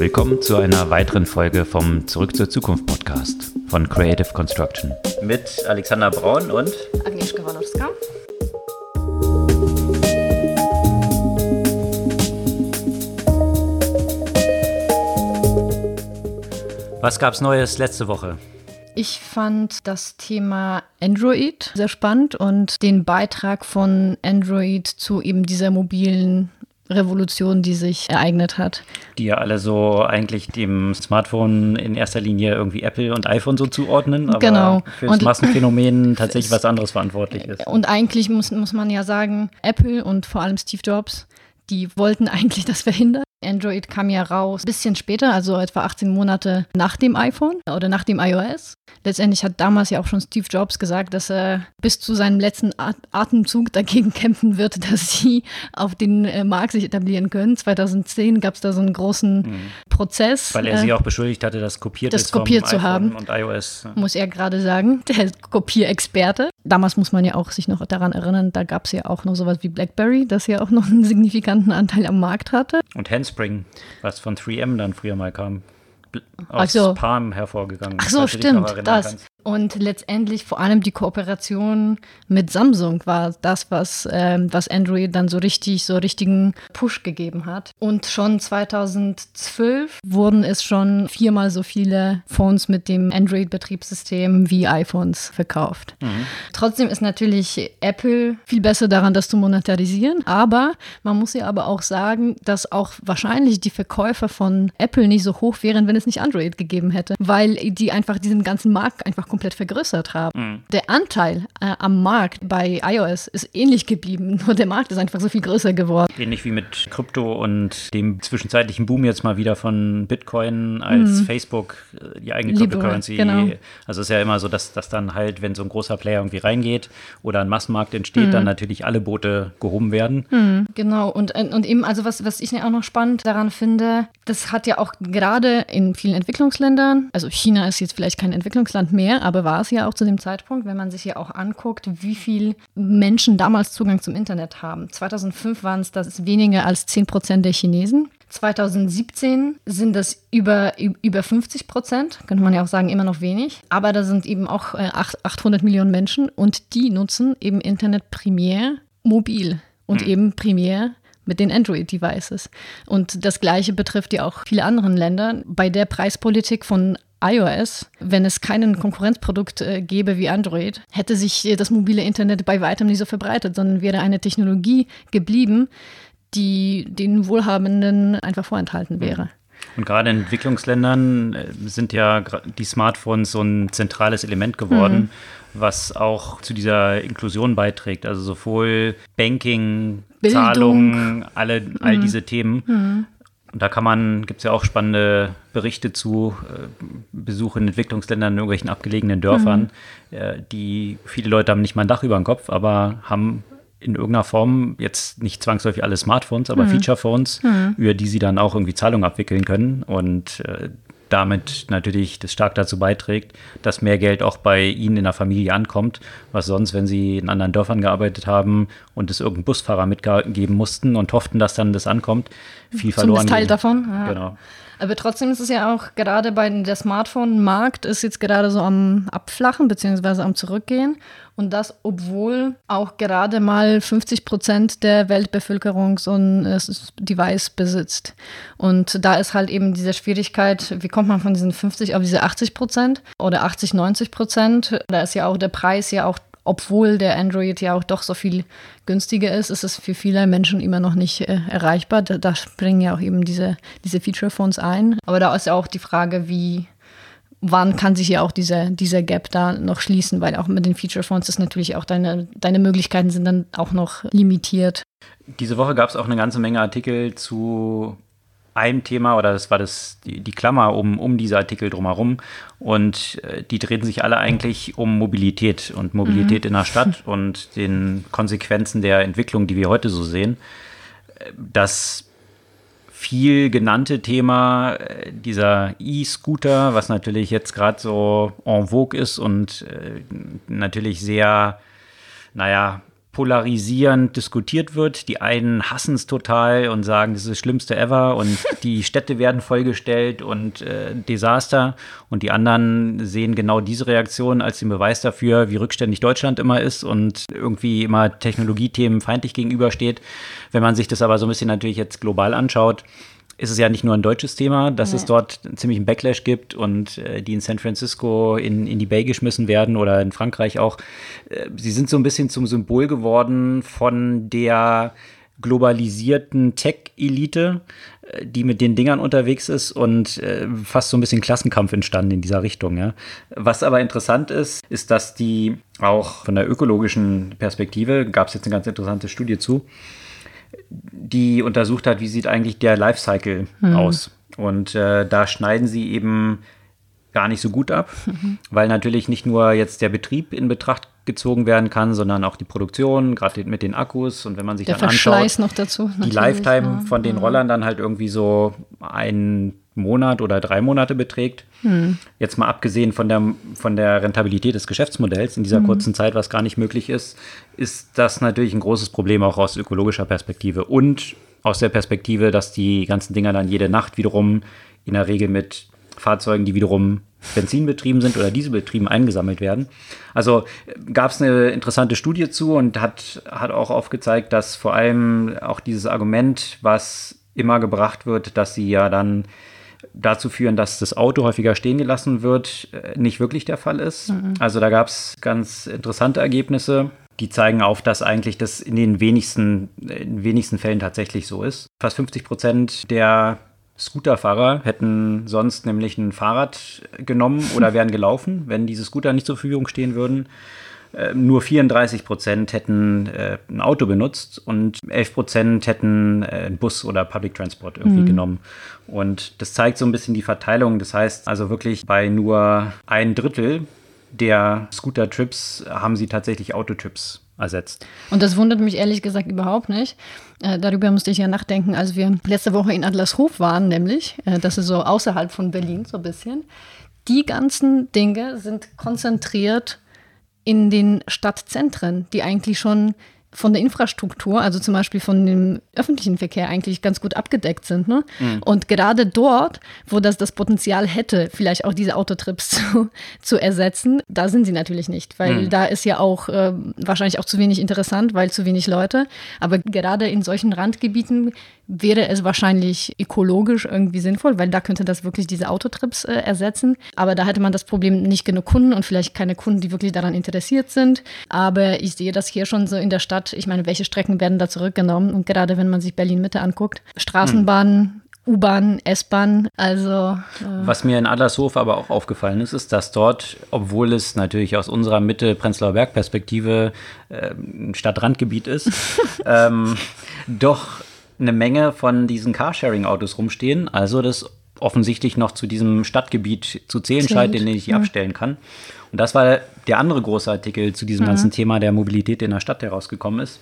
Willkommen zu einer weiteren Folge vom Zurück zur Zukunft Podcast von Creative Construction. Mit Alexander Braun und Agnieszka Walorska. Was gab's Neues letzte Woche? Ich fand das Thema Android sehr spannend und den Beitrag von Android zu eben dieser mobilen Revolution, die sich ereignet hat. Die ja alle so eigentlich dem Smartphone in erster Linie irgendwie Apple und iPhone so zuordnen, aber genau. für das Massenphänomen tatsächlich was anderes verantwortlich ist. Und eigentlich muss, muss man ja sagen, Apple und vor allem Steve Jobs, die wollten eigentlich das verhindern. Android kam ja raus ein bisschen später, also etwa 18 Monate nach dem iPhone oder nach dem iOS. Letztendlich hat damals ja auch schon Steve Jobs gesagt, dass er bis zu seinem letzten Atemzug dagegen kämpfen wird, dass sie auf den äh, Markt sich etablieren können. 2010 gab es da so einen großen mhm. Prozess. Weil er sie äh, auch beschuldigt hatte, das kopiert das kopiert zu haben. Und iOS. Muss er gerade sagen, der Kopierexperte. Damals muss man ja auch sich noch daran erinnern, da gab es ja auch noch sowas wie BlackBerry, das ja auch noch einen signifikanten Anteil am Markt hatte. Und Handspring, was von 3M dann früher mal kam aus so. Palm hervorgegangen. Ach so, stimmt, das. Kannst. Und letztendlich vor allem die Kooperation mit Samsung war das, was, ähm, was Android dann so richtig, so richtigen Push gegeben hat. Und schon 2012 wurden es schon viermal so viele Phones mit dem Android-Betriebssystem wie iPhones verkauft. Mhm. Trotzdem ist natürlich Apple viel besser daran, das zu monetarisieren. Aber man muss ja aber auch sagen, dass auch wahrscheinlich die Verkäufer von Apple nicht so hoch wären, wenn es nicht Android gegeben hätte, weil die einfach diesen ganzen Markt einfach komplett vergrößert haben. Mhm. Der Anteil äh, am Markt bei iOS ist ähnlich geblieben, nur der Markt ist einfach so viel größer geworden. Ähnlich wie mit Krypto und dem zwischenzeitlichen Boom jetzt mal wieder von Bitcoin als mhm. Facebook äh, die eigene Cryptocurrency. Genau. Also es ist ja immer so, dass, dass dann halt, wenn so ein großer Player irgendwie reingeht oder ein Massenmarkt entsteht, mhm. dann natürlich alle Boote gehoben werden. Mhm. Genau, und, und eben, also was, was ich auch noch spannend daran finde, das hat ja auch gerade in vielen Entwicklungsländern, also China ist jetzt vielleicht kein Entwicklungsland mehr, aber war es ja auch zu dem Zeitpunkt, wenn man sich ja auch anguckt, wie viele Menschen damals Zugang zum Internet haben. 2005 waren es das weniger als 10 Prozent der Chinesen. 2017 sind das über, über 50 Prozent, könnte man ja auch sagen, immer noch wenig. Aber da sind eben auch 800 äh, Millionen Menschen und die nutzen eben Internet primär mobil und mhm. eben primär mit den Android-Devices. Und das Gleiche betrifft ja auch viele andere Länder. Bei der Preispolitik von iOS, wenn es kein Konkurrenzprodukt äh, gäbe wie Android, hätte sich äh, das mobile Internet bei weitem nicht so verbreitet, sondern wäre eine Technologie geblieben, die den Wohlhabenden einfach vorenthalten mhm. wäre. Und gerade in Entwicklungsländern äh, sind ja die Smartphones so ein zentrales Element geworden, mhm. was auch zu dieser Inklusion beiträgt. Also sowohl Banking, Bildung. Zahlungen, alle, all mhm. diese Themen. Mhm. Und da kann man, gibt es ja auch spannende Berichte zu äh, Besuch in Entwicklungsländern in irgendwelchen abgelegenen Dörfern, mhm. äh, die viele Leute haben nicht mal ein Dach über dem Kopf, aber haben in irgendeiner Form jetzt nicht zwangsläufig alle Smartphones, aber mhm. Feature-Phones, mhm. über die sie dann auch irgendwie Zahlungen abwickeln können. Und äh, damit natürlich das stark dazu beiträgt, dass mehr Geld auch bei ihnen in der Familie ankommt, was sonst, wenn sie in anderen Dörfern gearbeitet haben und es irgendeinen Busfahrer mitgeben mussten und hofften, dass dann das ankommt, viel verloren. Teil davon. Ja. Genau. Aber trotzdem ist es ja auch gerade bei der Smartphone-Markt ist jetzt gerade so am Abflachen beziehungsweise am Zurückgehen. Und das, obwohl auch gerade mal 50 Prozent der Weltbevölkerung so ein äh, Device besitzt. Und da ist halt eben diese Schwierigkeit, wie kommt man von diesen 50 auf diese 80 Prozent oder 80, 90 Prozent? Da ist ja auch der Preis ja auch obwohl der Android ja auch doch so viel günstiger ist, ist es für viele Menschen immer noch nicht äh, erreichbar. Da, da, springen ja auch eben diese, diese Feature-Phones ein. Aber da ist ja auch die Frage, wie, wann kann sich ja auch dieser, dieser Gap da noch schließen, weil auch mit den Feature-Phones ist natürlich auch deine, deine Möglichkeiten sind dann auch noch limitiert. Diese Woche gab es auch eine ganze Menge Artikel zu einem Thema oder das war das, die, die Klammer um, um diese Artikel drumherum. Und äh, die drehen sich alle eigentlich um Mobilität und Mobilität mhm. in der Stadt und den Konsequenzen der Entwicklung, die wir heute so sehen. Das viel genannte Thema äh, dieser E-Scooter, was natürlich jetzt gerade so en vogue ist und äh, natürlich sehr, naja, polarisierend diskutiert wird. Die einen hassen es total und sagen, das ist das Schlimmste ever und die Städte werden vollgestellt und äh, Desaster. Und die anderen sehen genau diese Reaktion als den Beweis dafür, wie rückständig Deutschland immer ist und irgendwie immer Technologiethemen feindlich gegenübersteht. Wenn man sich das aber so ein bisschen natürlich jetzt global anschaut, ist es ja nicht nur ein deutsches Thema, dass nee. es dort ziemlich einen Backlash gibt und äh, die in San Francisco in, in die Bay geschmissen werden oder in Frankreich auch. Äh, sie sind so ein bisschen zum Symbol geworden von der globalisierten Tech-Elite, äh, die mit den Dingern unterwegs ist und äh, fast so ein bisschen Klassenkampf entstanden in dieser Richtung. Ja. Was aber interessant ist, ist, dass die auch von der ökologischen Perspektive, gab es jetzt eine ganz interessante Studie zu, die untersucht hat, wie sieht eigentlich der Lifecycle mhm. aus. Und äh, da schneiden sie eben gar nicht so gut ab, mhm. weil natürlich nicht nur jetzt der Betrieb in Betracht gezogen werden kann, sondern auch die Produktion, gerade mit den Akkus und wenn man sich der dann Verschleiß anschaut, noch dazu, die Lifetime ja. von den Rollern dann halt irgendwie so einen Monat oder drei Monate beträgt. Hm. Jetzt mal abgesehen von der, von der Rentabilität des Geschäftsmodells in dieser hm. kurzen Zeit, was gar nicht möglich ist, ist das natürlich ein großes Problem auch aus ökologischer Perspektive und aus der Perspektive, dass die ganzen Dinger dann jede Nacht wiederum in der Regel mit Fahrzeugen, die wiederum benzinbetrieben sind oder dieselbetrieben eingesammelt werden. Also gab es eine interessante Studie zu und hat, hat auch aufgezeigt, dass vor allem auch dieses Argument, was immer gebracht wird, dass sie ja dann dazu führen, dass das Auto häufiger stehen gelassen wird, äh, nicht wirklich der Fall ist. Mhm. Also da gab es ganz interessante Ergebnisse, die zeigen auf, dass eigentlich das in den wenigsten, in den wenigsten Fällen tatsächlich so ist. Fast 50 Prozent der Scooterfahrer hätten sonst nämlich ein Fahrrad genommen oder wären gelaufen, wenn diese Scooter nicht zur Verfügung stehen würden. Äh, nur 34 Prozent hätten äh, ein Auto benutzt und 11 Prozent hätten äh, einen Bus oder Public Transport irgendwie mhm. genommen. Und das zeigt so ein bisschen die Verteilung. Das heißt also wirklich bei nur ein Drittel der Scooter-Trips haben sie tatsächlich Autotrips ersetzt. Und das wundert mich ehrlich gesagt überhaupt nicht. Äh, darüber musste ich ja nachdenken, als wir letzte Woche in Adlershof waren, nämlich. Äh, das ist so außerhalb von Berlin, so ein bisschen. Die ganzen Dinge sind konzentriert in den Stadtzentren, die eigentlich schon von der Infrastruktur, also zum Beispiel von dem öffentlichen Verkehr eigentlich ganz gut abgedeckt sind. Ne? Mhm. Und gerade dort, wo das das Potenzial hätte, vielleicht auch diese Autotrips zu, zu ersetzen, da sind sie natürlich nicht, weil mhm. da ist ja auch äh, wahrscheinlich auch zu wenig interessant, weil zu wenig Leute. Aber gerade in solchen Randgebieten wäre es wahrscheinlich ökologisch irgendwie sinnvoll, weil da könnte das wirklich diese Autotrips äh, ersetzen. Aber da hätte man das Problem nicht genug Kunden und vielleicht keine Kunden, die wirklich daran interessiert sind. Aber ich sehe das hier schon so in der Stadt. Ich meine, welche Strecken werden da zurückgenommen? Und gerade wenn man sich Berlin-Mitte anguckt, Straßenbahnen, hm. U-Bahn, S-Bahn, also. Äh Was mir in Adlershof aber auch aufgefallen ist, ist, dass dort, obwohl es natürlich aus unserer Mitte Prenzlauer Berg-Perspektive äh, ein Stadtrandgebiet ist, ähm, doch eine Menge von diesen Carsharing-Autos rumstehen. Also das offensichtlich noch zu diesem Stadtgebiet zu zählen scheint, den ich ja. abstellen kann. Und das war der andere große Artikel zu diesem mhm. ganzen Thema der Mobilität in der Stadt, der rausgekommen ist.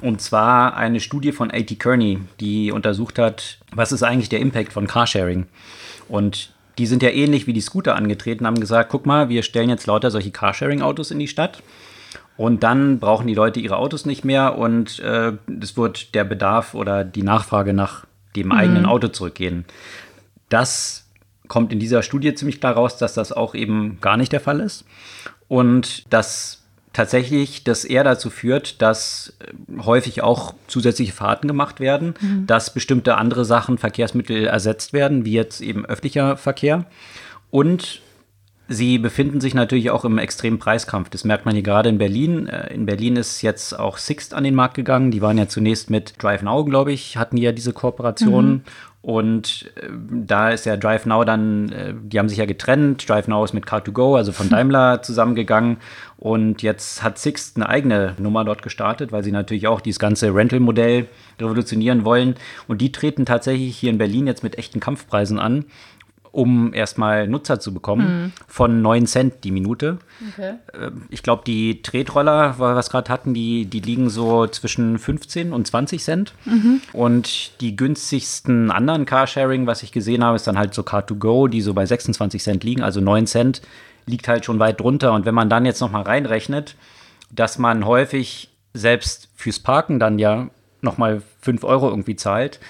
Und zwar eine Studie von A.T. Kearney, die untersucht hat, was ist eigentlich der Impact von Carsharing. Und die sind ja ähnlich wie die Scooter angetreten, haben gesagt, guck mal, wir stellen jetzt lauter solche Carsharing-Autos in die Stadt. Und dann brauchen die Leute ihre Autos nicht mehr und äh, es wird der Bedarf oder die Nachfrage nach dem mhm. eigenen Auto zurückgehen. Das kommt in dieser Studie ziemlich klar raus, dass das auch eben gar nicht der Fall ist. Und dass tatsächlich das eher dazu führt, dass äh, häufig auch zusätzliche Fahrten gemacht werden, mhm. dass bestimmte andere Sachen, Verkehrsmittel ersetzt werden, wie jetzt eben öffentlicher Verkehr. Und Sie befinden sich natürlich auch im extremen Preiskampf. Das merkt man hier gerade in Berlin. Äh, in Berlin ist jetzt auch Sixt an den Markt gegangen. Die waren ja zunächst mit Drive Now, glaube ich, hatten ja diese Kooperation. Mhm. Und äh, da ist ja Drive Now dann, äh, die haben sich ja getrennt. Drive Now ist mit Car2Go, also von Daimler, zusammengegangen. Und jetzt hat Sixt eine eigene Nummer dort gestartet, weil sie natürlich auch dieses ganze Rental-Modell revolutionieren wollen. Und die treten tatsächlich hier in Berlin jetzt mit echten Kampfpreisen an um erstmal Nutzer zu bekommen, mhm. von 9 Cent die Minute. Okay. Ähm, ich glaube, die Tretroller, was wir gerade hatten, die, die liegen so zwischen 15 und 20 Cent. Mhm. Und die günstigsten anderen Carsharing, was ich gesehen habe, ist dann halt so Car2Go, die so bei 26 Cent liegen, also 9 Cent liegt halt schon weit drunter. Und wenn man dann jetzt noch mal reinrechnet, dass man häufig selbst fürs Parken dann ja nochmal 5 Euro irgendwie zahlt,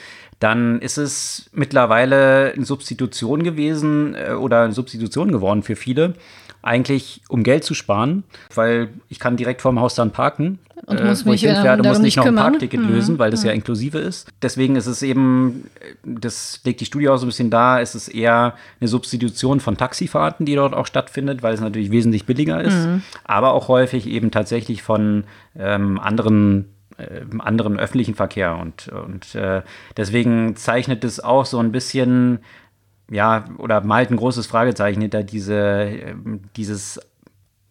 dann ist es mittlerweile eine Substitution gewesen äh, oder eine Substitution geworden für viele. Eigentlich, um Geld zu sparen, weil ich kann direkt vorm Haus dann parken, und muss äh, wo mich ich hinfährt und muss nicht noch ein kümmern. Parkticket Mhm. lösen, weil das ja inklusive ist. Deswegen ist es eben, das legt die Studie auch so ein bisschen dar, es ist eher eine Substitution von Taxifahrten, die dort auch stattfindet, weil es natürlich wesentlich billiger ist, aber auch häufig eben tatsächlich von ähm, anderen äh, anderen öffentlichen Verkehr. Und, und äh, deswegen zeichnet es auch so ein bisschen, ja, oder malt ein großes Fragezeichen hinter diese, ähm, dieses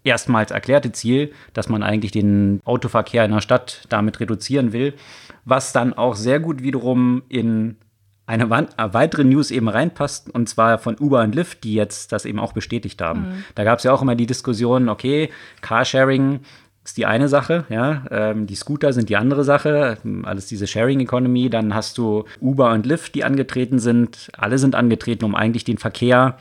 erstmals erklärte Ziel, dass man eigentlich den Autoverkehr in der Stadt damit reduzieren will, was dann auch sehr gut wiederum in eine äh, weitere News eben reinpasst, und zwar von Uber und Lyft, die jetzt das eben auch bestätigt haben. Da gab es ja auch immer die Diskussion, okay, Carsharing ist die eine Sache, ja, ähm, die Scooter sind die andere Sache, alles diese Sharing Economy, dann hast du Uber und Lyft, die angetreten sind, alle sind angetreten, um eigentlich den Verkehr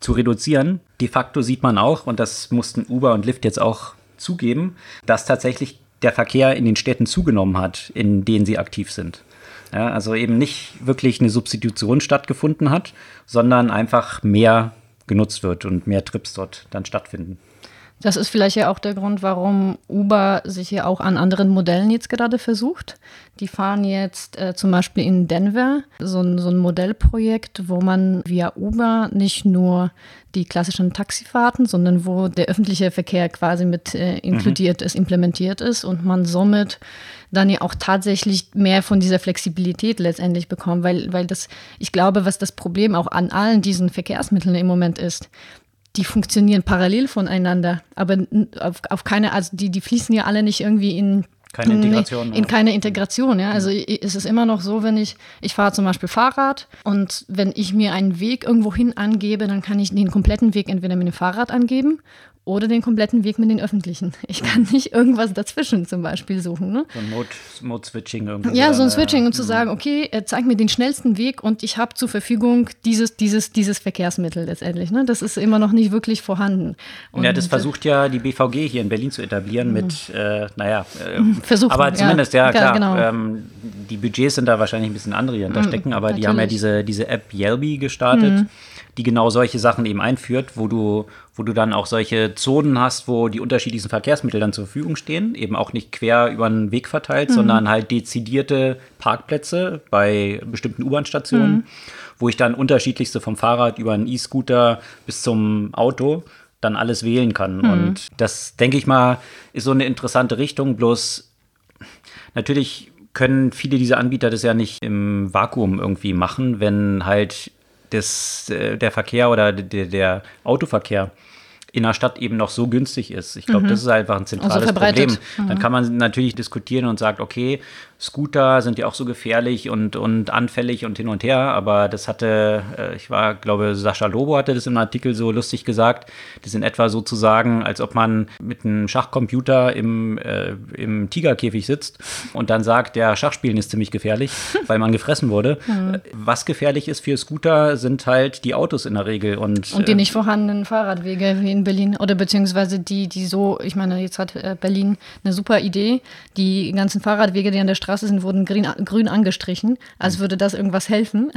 zu reduzieren. De facto sieht man auch, und das mussten Uber und Lyft jetzt auch zugeben, dass tatsächlich der Verkehr in den Städten zugenommen hat, in denen sie aktiv sind. Ja, also eben nicht wirklich eine Substitution stattgefunden hat, sondern einfach mehr genutzt wird und mehr Trips dort dann stattfinden. Das ist vielleicht ja auch der Grund, warum Uber sich ja auch an anderen Modellen jetzt gerade versucht. Die fahren jetzt äh, zum Beispiel in Denver so ein, so ein Modellprojekt, wo man via Uber nicht nur die klassischen Taxifahrten, sondern wo der öffentliche Verkehr quasi mit äh, inkludiert ist, implementiert ist und man somit dann ja auch tatsächlich mehr von dieser Flexibilität letztendlich bekommt, weil, weil das, ich glaube, was das Problem auch an allen diesen Verkehrsmitteln im Moment ist, die funktionieren parallel voneinander, aber auf, auf keine, also die, die fließen ja alle nicht irgendwie in Keine Integration, Nee, in ja. keine Integration, ja. Also i- es ist immer noch so, wenn ich, ich fahre zum Beispiel Fahrrad und wenn ich mir einen Weg irgendwo hin angebe, dann kann ich den kompletten Weg entweder mit dem Fahrrad angeben oder den kompletten Weg mit den öffentlichen. Ich kann nicht irgendwas dazwischen zum Beispiel suchen. Ne? So ein Mode- Mode-Switching irgendwie. Ja, so ein Switching und zu sagen, okay, äh, zeig mir den schnellsten Weg und ich habe zur Verfügung dieses, dieses, dieses Verkehrsmittel letztendlich. Ne? Das ist immer noch nicht wirklich vorhanden. Und, ja, das äh, versucht ja die BVG hier in Berlin zu etablieren mit, äh, naja, äh, Versuchen, aber ja. zumindest, ja, Ja, klar. genau. Ähm, die Budgets sind da wahrscheinlich ein bisschen andere, die hinter stecken, aber die haben ja natürlich. diese, diese App Yelby gestartet, die genau solche Sachen eben einführt, wo du, wo du dann auch solche Zonen hast, wo die unterschiedlichsten Verkehrsmittel dann zur Verfügung stehen, eben auch nicht quer über den Weg verteilt, sondern halt dezidierte Parkplätze bei bestimmten U-Bahn-Stationen, wo ich dann unterschiedlichste vom Fahrrad über einen E-Scooter bis zum Auto dann alles wählen kann. Und das, denke ich mal, ist so eine interessante Richtung. Bloß natürlich können viele dieser Anbieter das ja nicht im Vakuum irgendwie machen, wenn halt das, äh, der Verkehr oder der, der Autoverkehr in der Stadt eben noch so günstig ist. Ich glaube, das ist einfach ein zentrales verbreitet. Problem. Dann kann man natürlich diskutieren und sagt, okay, Scooter sind ja auch so gefährlich und, und anfällig und hin und her, aber das hatte, äh, ich war, glaube, Sascha Lobo hatte das im Artikel so lustig gesagt, das in etwa so zu sagen, als ob man mit einem Schachcomputer im, äh, im Tigerkäfig sitzt und dann sagt, der Schachspielen ist ziemlich gefährlich, weil man gefressen wurde. Äh, Was gefährlich ist für Scooter, sind halt die Autos in der Regel. Und, Und die äh, nicht vorhandenen Fahrradwege wie in Berlin oder beziehungsweise die, die so, ich meine, jetzt hat äh, Berlin eine super Idee. Die ganzen Fahrradwege, die an der Straße sind, wurden grün, grün angestrichen, als würde das irgendwas helfen.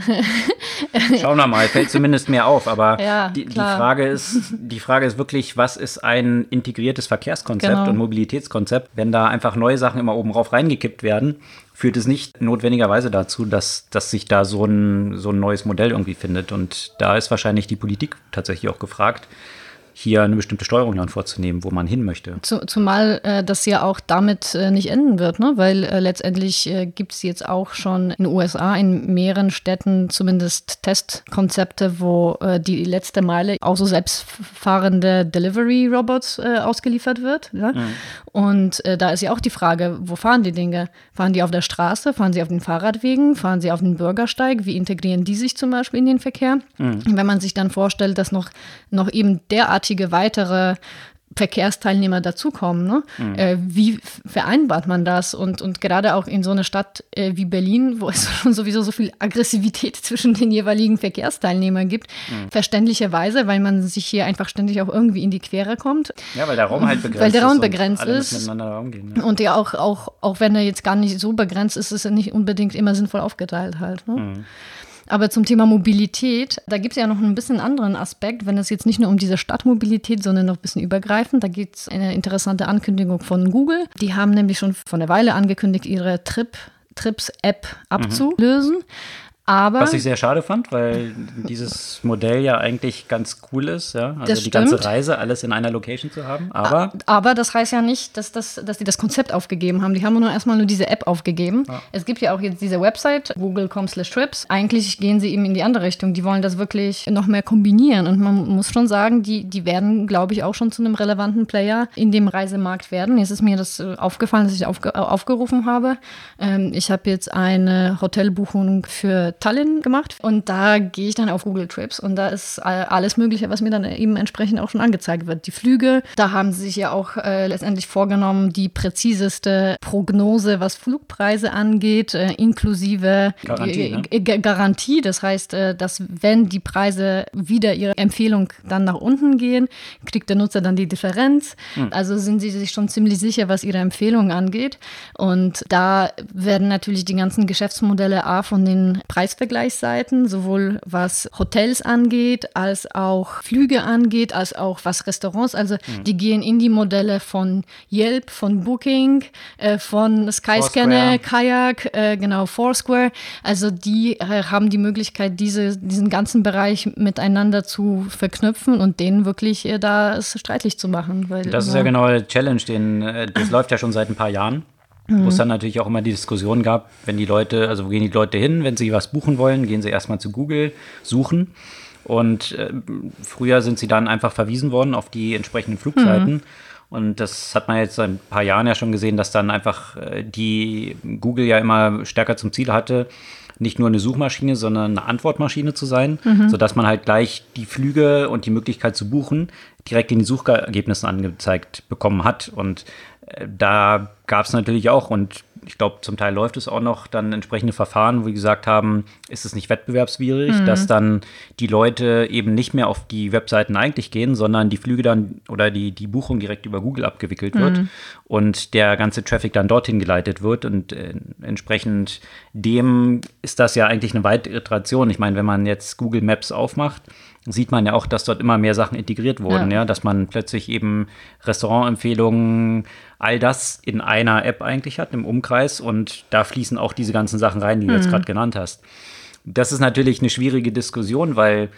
Schauen wir mal, fällt zumindest mehr auf. Aber Ja, die, die. Frage ist, die Frage ist wirklich, was ist ein integriertes Verkehrskonzept Genau. und Mobilitätskonzept? Wenn da einfach neue Sachen immer oben rauf reingekippt werden, führt es nicht notwendigerweise dazu, dass, dass sich da so ein, so ein neues Modell irgendwie findet. Und da ist wahrscheinlich die Politik tatsächlich auch gefragt, hier eine bestimmte Steuerung dann vorzunehmen, wo man hin möchte. Zu, zumal äh, das ja auch damit äh, nicht enden wird, ne? weil äh, letztendlich äh, gibt es jetzt auch schon in den USA in mehreren Städten zumindest Testkonzepte, wo äh, die letzte Meile auch so selbstfahrende Delivery-Robots äh, ausgeliefert wird. Ja? Und äh, da ist ja auch die Frage, wo fahren die Dinge? Fahren die auf der Straße? Fahren sie auf den Fahrradwegen? Fahren sie auf den Bürgersteig? Wie integrieren die sich zum Beispiel in den Verkehr? Wenn man sich dann vorstellt, dass noch, noch eben derartige weitere Verkehrsteilnehmer dazukommen. Ne? Mhm. Äh, wie vereinbart man das? Und, und gerade auch in so einer Stadt äh, wie Berlin, wo es schon sowieso so viel Aggressivität zwischen den jeweiligen Verkehrsteilnehmern gibt, mhm. verständlicherweise, weil man sich hier einfach ständig auch irgendwie in die Quere kommt. Ja, weil der Raum halt begrenzt ist. Weil der Raum begrenzt ist. Umgehen, ja. Und ja auch, auch, auch wenn er jetzt gar nicht so begrenzt ist, ist er nicht unbedingt immer sinnvoll aufgeteilt halt. Ne? Mhm. Aber zum Thema Mobilität, da gibt es ja noch ein bisschen anderen Aspekt, wenn es jetzt nicht nur um diese Stadtmobilität, sondern noch ein bisschen übergreifend. Da gibt es eine interessante Ankündigung von Google. Die haben nämlich schon vor einer Weile angekündigt, ihre Trip Trips-App abzulösen. Mhm. Aber Was ich sehr schade fand, weil dieses Modell ja eigentlich ganz cool ist, ja. Also die stimmt. ganze Reise, alles in einer Location zu haben. Aber, aber das heißt ja nicht, dass, das, dass die das Konzept aufgegeben haben. Die haben nur erstmal nur diese App aufgegeben. Ja. Es gibt ja auch jetzt diese Website, google.com slash trips. Eigentlich gehen sie eben in die andere Richtung. Die wollen das wirklich noch mehr kombinieren. Und man muss schon sagen, die, die werden, glaube ich, auch schon zu einem relevanten Player in dem Reisemarkt werden. Jetzt ist mir das äh, aufgefallen, dass ich aufge aufgerufen habe. Ähm, ich habe jetzt eine Hotelbuchung für Tallinn gemacht und da gehe ich dann auf Google Trips und da ist alles Mögliche, was mir dann eben entsprechend auch schon angezeigt wird. Die Flüge, da haben sie sich ja auch äh, letztendlich vorgenommen, die präziseste Prognose, was Flugpreise angeht, äh, inklusive Garantie, ne? Äh, Garantie. Das heißt, äh, dass wenn die Preise wieder ihre Empfehlung dann nach unten gehen, kriegt der Nutzer dann die Differenz. Hm. Also sind sie sich schon ziemlich sicher, was ihre Empfehlung angeht. Und da werden natürlich die ganzen Geschäftsmodelle A von den Preis Preisvergleichsseiten, sowohl was Hotels angeht, als auch Flüge angeht, als auch was Restaurants. Also mhm. die gehen in die Modelle von Yelp, von Booking, äh, von Skyscanner, Kayak, äh, genau, Foursquare. Also die äh, haben die Möglichkeit, diese, diesen ganzen Bereich miteinander zu verknüpfen und denen wirklich äh, da es streitlich zu machen. Weil, das ist ja genau der Challenge, den, äh, das läuft ja schon seit ein paar Jahren. Mhm. Wo es dann natürlich auch immer die Diskussion gab, wenn die Leute, also wo gehen die Leute hin, wenn sie was buchen wollen, gehen sie erstmal zu Google suchen. Und äh, früher sind sie dann einfach verwiesen worden auf die entsprechenden Flugseiten. Mhm. Und das hat man jetzt seit ein paar Jahren ja schon gesehen, dass dann einfach äh, die Google ja immer stärker zum Ziel hatte, nicht nur eine Suchmaschine, sondern eine Antwortmaschine zu sein, mhm. sodass man halt gleich die Flüge und die Möglichkeit zu buchen direkt in die Suchergebnissen angezeigt bekommen hat. Und da gab es natürlich auch und ich glaube, zum Teil läuft es auch noch dann entsprechende Verfahren, wo die gesagt haben, ist es nicht wettbewerbswidrig, mhm. dass dann die Leute eben nicht mehr auf die Webseiten eigentlich gehen, sondern die Flüge dann oder die, die Buchung direkt über Google abgewickelt wird mhm. und der ganze Traffic dann dorthin geleitet wird. Und äh, entsprechend dem ist das ja eigentlich eine weitere Iteration. Ich meine, wenn man jetzt Google Maps aufmacht, sieht man ja auch, dass dort immer mehr Sachen integriert wurden, ja, ja dass man plötzlich eben Restaurantempfehlungen, all das in einer App eigentlich hat, im Umkreis und da fließen auch diese ganzen Sachen rein, die du mhm. jetzt gerade genannt hast. Das ist natürlich eine schwierige Diskussion, weil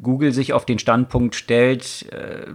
Google sich auf den Standpunkt stellt, äh,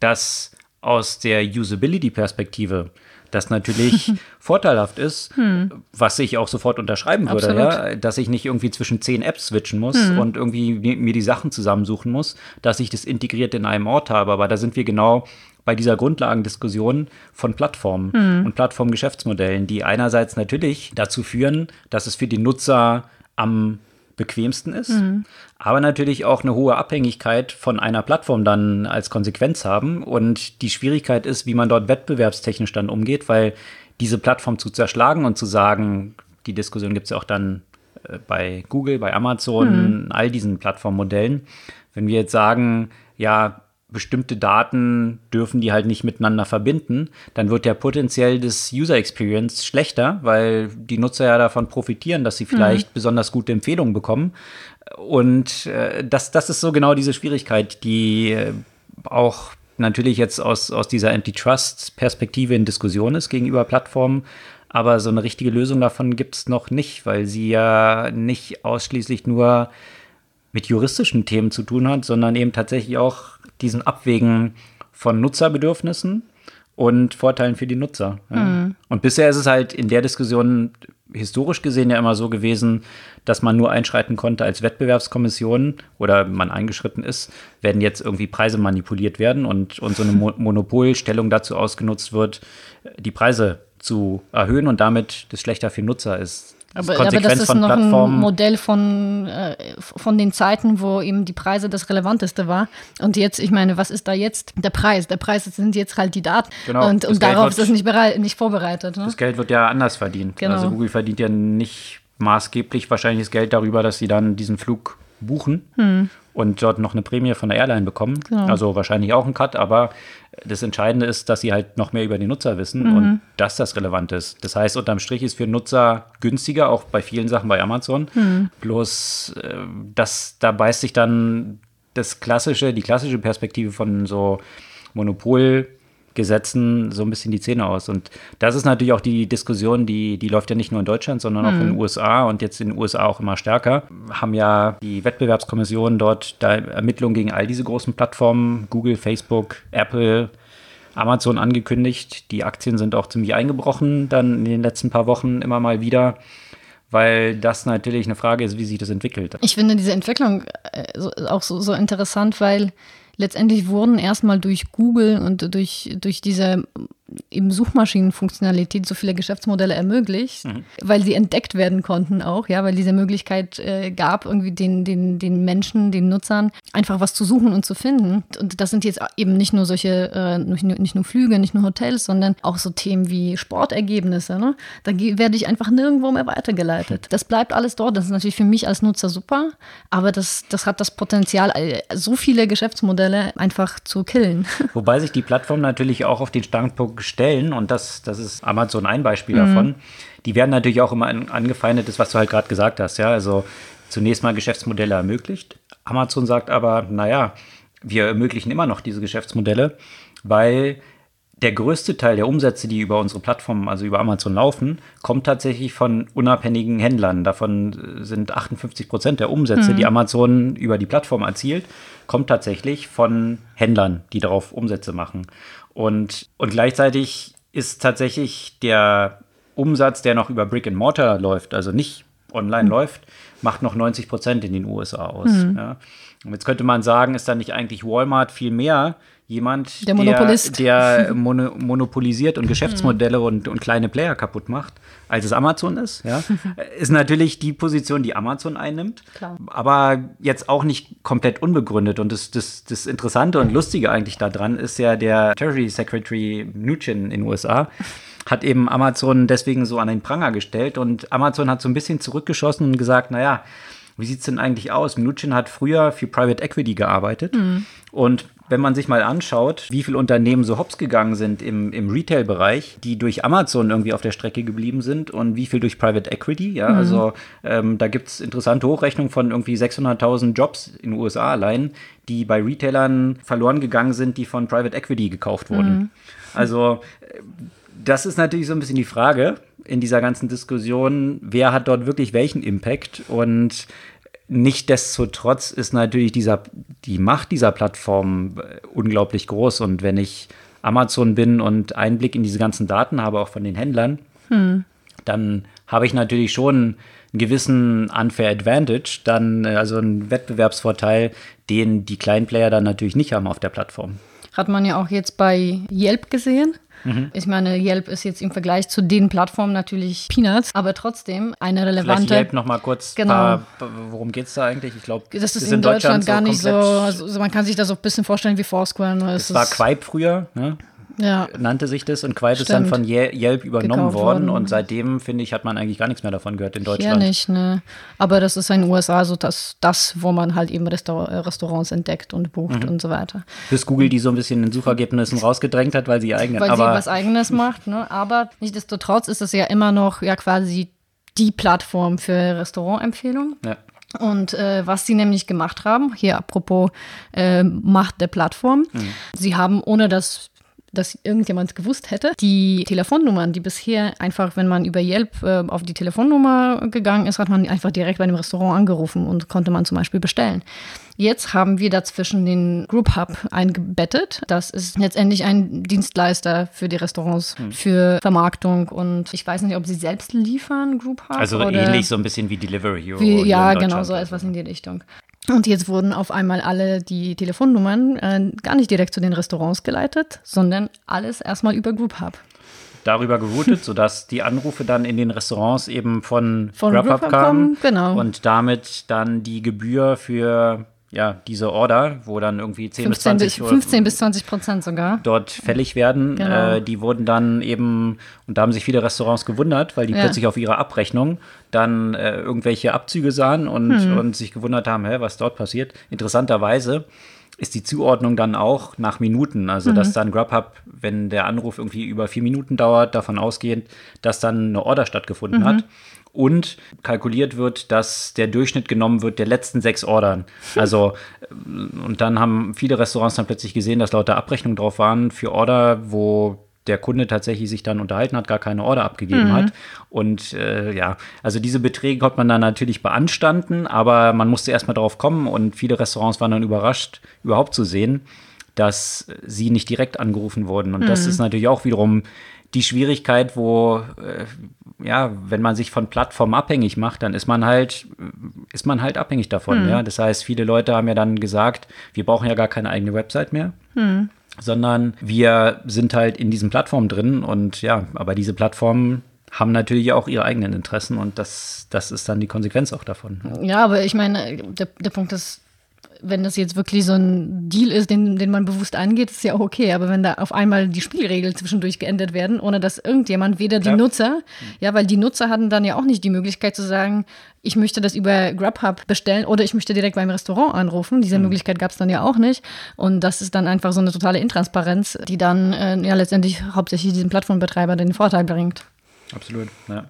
dass aus der Usability-Perspektive das natürlich vorteilhaft ist, hm. was ich auch sofort unterschreiben würde, ja? dass ich nicht irgendwie zwischen zehn Apps switchen muss hm. und irgendwie mir die Sachen zusammensuchen muss, dass ich das integriert in einem Ort habe. Aber da sind wir genau bei dieser Grundlagendiskussion von Plattformen hm. und Plattformgeschäftsmodellen, die einerseits natürlich dazu führen, dass es für die Nutzer am bequemsten ist, mhm. aber natürlich auch eine hohe Abhängigkeit von einer Plattform dann als Konsequenz haben. Und die Schwierigkeit ist, wie man dort wettbewerbstechnisch dann umgeht, weil diese Plattform zu zerschlagen und zu sagen, die Diskussion gibt es ja auch dann äh, bei Google, bei Amazon, mhm. all diesen Plattformmodellen. Wenn wir jetzt sagen, ja, bestimmte Daten dürfen die halt nicht miteinander verbinden, dann wird ja potenziell das User Experience schlechter, weil die Nutzer ja davon profitieren, dass sie vielleicht mhm. besonders gute Empfehlungen bekommen. Und äh, das, das ist so genau diese Schwierigkeit, die äh, auch natürlich jetzt aus, aus dieser Antitrust-Perspektive in Diskussion ist gegenüber Plattformen. Aber so eine richtige Lösung davon gibt es noch nicht, weil sie ja nicht ausschließlich nur mit juristischen Themen zu tun hat, sondern eben tatsächlich auch diesen Abwägen von Nutzerbedürfnissen und Vorteilen für die Nutzer. Mhm. Und bisher ist es halt in der Diskussion historisch gesehen ja immer so gewesen, dass man nur einschreiten konnte als Wettbewerbskommission oder man eingeschritten ist, wenn jetzt irgendwie Preise manipuliert werden und, und so eine Mo Monopolstellung dazu ausgenutzt wird, die Preise zu erhöhen und damit das schlechter für Nutzer ist. Aber, aber, das ist noch ein Modell von, äh, von den Zeiten, wo eben die Preise das Relevanteste war. Und jetzt, ich meine, was ist da jetzt der Preis? Der Preis sind jetzt halt die Daten. Genau, und, und darauf wird, ist das nicht, bereit, nicht vorbereitet. Ne? Das Geld wird ja anders verdient. Genau. Also Google verdient ja nicht maßgeblich wahrscheinlich das Geld darüber, dass sie dann diesen Flug buchen hm. Und dort noch eine Prämie von der Airline bekommen. Genau. Also wahrscheinlich auch ein Cut, aber das Entscheidende ist, dass sie halt noch mehr über die Nutzer wissen mhm. und dass das relevant ist. Das heißt, unterm Strich ist für Nutzer günstiger, auch bei vielen Sachen bei Amazon. Mhm. Bloß, äh, das, da beißt sich dann das klassische, die klassische Perspektive von so Monopol- Gesetzen so ein bisschen die Zähne aus. Und das ist natürlich auch die Diskussion, die, die läuft ja nicht nur in Deutschland, sondern auch in den mhm. USA und jetzt in den USA auch immer stärker. Haben ja die Wettbewerbskommission dort da Ermittlungen gegen all diese großen Plattformen, Google, Facebook, Apple, Amazon angekündigt. Die Aktien sind auch ziemlich eingebrochen dann in den letzten paar Wochen immer mal wieder weil das natürlich eine Frage ist, wie sich das entwickelt. Ich finde diese Entwicklung äh, auch so, so interessant, weil letztendlich wurden erstmal durch Google und durch, durch diese eben Suchmaschinenfunktionalität so viele Geschäftsmodelle ermöglicht, mhm. weil sie entdeckt werden konnten auch, ja, weil diese Möglichkeit äh, gab, irgendwie den, den, den Menschen, den Nutzern einfach was zu suchen und zu finden. Und das sind jetzt eben nicht nur solche, äh, nicht, nur, nicht nur Flüge, nicht nur Hotels, sondern auch so Themen wie Sportergebnisse. Ne? Da werde ich einfach nirgendwo mehr weitergeleitet. Das bleibt alles dort. Das ist natürlich für mich als Nutzer super, aber das, das hat das Potenzial, so viele Geschäftsmodelle einfach zu killen. Wobei sich die Plattform natürlich auch auf den Standpunkt stellen, und das, das ist Amazon ein Beispiel mhm. davon, die werden natürlich auch immer angefeindet, das, was du halt gerade gesagt hast. Ja, also zunächst mal Geschäftsmodelle ermöglicht. Amazon sagt aber, naja, wir ermöglichen immer noch diese Geschäftsmodelle, weil der größte Teil der Umsätze, die über unsere Plattform, also über Amazon laufen, kommt tatsächlich von unabhängigen Händlern. Davon sind 58 Prozent der Umsätze, mhm. die Amazon über die Plattform erzielt, kommt tatsächlich von Händlern, die darauf Umsätze machen. Und, und gleichzeitig ist tatsächlich der Umsatz, der noch über Brick and Mortar läuft, also nicht online mhm. läuft, macht noch 90 Prozent in den USA aus. Mhm. Ja. Und jetzt könnte man sagen, ist da nicht eigentlich Walmart viel mehr jemand, der, Monopolist. der, der mono, monopolisiert und Geschäftsmodelle mhm. und, und kleine Player kaputt macht, als es Amazon ist. Ja? ist natürlich die Position, die Amazon einnimmt, Klar. aber jetzt auch nicht komplett unbegründet. Und das, das, das Interessante und Lustige eigentlich daran ist ja der Treasury Secretary Mnuchin in den USA hat eben Amazon deswegen so an den Pranger gestellt und Amazon hat so ein bisschen zurückgeschossen und gesagt, naja, wie sieht es denn eigentlich aus? Mnuchin hat früher für Private Equity gearbeitet mhm. und wenn man sich mal anschaut, wie viele Unternehmen so hops gegangen sind im, im Retail-Bereich, die durch Amazon irgendwie auf der Strecke geblieben sind und wie viel durch Private Equity, ja, mhm. also ähm, da gibt es interessante Hochrechnungen von irgendwie 600.000 Jobs in den USA allein, die bei Retailern verloren gegangen sind, die von Private Equity gekauft wurden. Mhm. Also äh, das ist natürlich so ein bisschen die Frage in dieser ganzen Diskussion, wer hat dort wirklich welchen Impact und Nichtsdestotrotz ist natürlich dieser, die Macht dieser Plattform äh, unglaublich groß. Und wenn ich Amazon bin und Einblick in diese ganzen Daten habe, auch von den Händlern, hm. dann habe ich natürlich schon einen gewissen Unfair Advantage, dann äh, also einen Wettbewerbsvorteil, den die kleinen Player dann natürlich nicht haben auf der Plattform. Hat man ja auch jetzt bei Yelp gesehen. Mhm. Ich meine, Yelp ist jetzt im Vergleich zu den Plattformen natürlich Peanuts, aber trotzdem eine relevante. Vielleicht Yelp noch mal kurz. Genau. Paar, worum geht es da eigentlich? Ich glaube, das ist, ist in, Deutschland, Deutschland gar so nicht so. Also man kann sich das so ein bisschen vorstellen wie Foursquare. Ne? Es war Quipe früher. Ne? Ja. nannte sich das. Und Quiet ist dann von Yelp übernommen worden. worden. Und seitdem, finde ich, hat man eigentlich gar nichts mehr davon gehört in Deutschland. Ja, nicht, ne. Aber das ist in den USA so das, das wo man halt eben Restaur Restaurants entdeckt und bucht mhm. und so weiter. Bis Google die so ein bisschen in Suchergebnissen rausgedrängt hat, weil sie eigene. Weil aber sie was Eigenes macht, ne. Aber nichtsdestotrotz ist es ja immer noch ja quasi die Plattform für Restaurantempfehlungen. Ja. Und äh, was sie nämlich gemacht haben, hier apropos äh, Macht der Plattform, mhm. sie haben, ohne dass dass irgendjemand gewusst hätte. Die Telefonnummern, die bisher einfach, wenn man über Yelp äh, auf die Telefonnummer gegangen ist, hat man einfach direkt bei dem Restaurant angerufen und konnte man zum Beispiel bestellen. Jetzt haben wir dazwischen den Group Hub eingebettet. Das ist letztendlich ein Dienstleister für die Restaurants, hm. für Vermarktung und ich weiß nicht, ob sie selbst liefern, Group Hub. Also ähnlich so ein bisschen wie Delivery Hero. Wie, ja, genau, so etwas in die Richtung. Und jetzt wurden auf einmal alle die Telefonnummern äh, gar nicht direkt zu den Restaurants geleitet, sondern alles erstmal über Group Hub. darüber geroutet, sodass die Anrufe dann in den Restaurants eben von, von Grubhub kamen. Genau. Und damit dann die Gebühr für ja, diese Order, wo dann irgendwie 10 bis 20 bis, 15 bis 20 Prozent sogar dort fällig werden, genau. äh, die wurden dann eben, und da haben sich viele Restaurants gewundert, weil die ja. plötzlich auf ihrer Abrechnung dann äh, irgendwelche Abzüge sahen und, hm. und sich gewundert haben, hä, was dort passiert. Interessanterweise ist die Zuordnung dann auch nach Minuten. Also, mhm. dass dann Grubhub, wenn der Anruf irgendwie über vier Minuten dauert, davon ausgehend, dass dann eine Order stattgefunden mhm. hat und kalkuliert wird, dass der Durchschnitt genommen wird der letzten sechs Ordern. Also, und dann haben viele Restaurants dann plötzlich gesehen, dass lauter Abrechnungen drauf waren für Order, wo der Kunde tatsächlich sich dann unterhalten hat, gar keine Order abgegeben mhm. hat. Und äh, ja, also diese Beträge konnte man dann natürlich beanstanden, aber man musste erstmal drauf kommen und viele Restaurants waren dann überrascht, überhaupt zu sehen, dass sie nicht direkt angerufen wurden. Und mhm. das ist natürlich auch wiederum die Schwierigkeit, wo, äh, ja, wenn man sich von Plattformen abhängig macht, dann ist man halt, ist man halt abhängig davon. Mhm. Ja? Das heißt, viele Leute haben ja dann gesagt, wir brauchen ja gar keine eigene Website mehr. Sondern wir sind halt in diesen Plattformen drin und ja, aber diese Plattformen haben natürlich auch ihre eigenen Interessen und das, das ist dann die Konsequenz auch davon. Ja, aber ich meine, der, der Punkt ist, wenn das jetzt wirklich so ein Deal ist, den, den man bewusst angeht, ist ja auch okay. Aber wenn da auf einmal die Spielregeln zwischendurch geändert werden, ohne dass irgendjemand, weder die ja. Nutzer, ja, weil die Nutzer hatten dann ja auch nicht die Möglichkeit zu sagen, ich möchte das über Grubhub bestellen oder ich möchte direkt beim Restaurant anrufen. Diese mhm. Möglichkeit gab es dann ja auch nicht. Und das ist dann einfach so eine totale Intransparenz, die dann äh, ja letztendlich hauptsächlich diesen Plattformbetreiber den Vorteil bringt. Absolut, ja.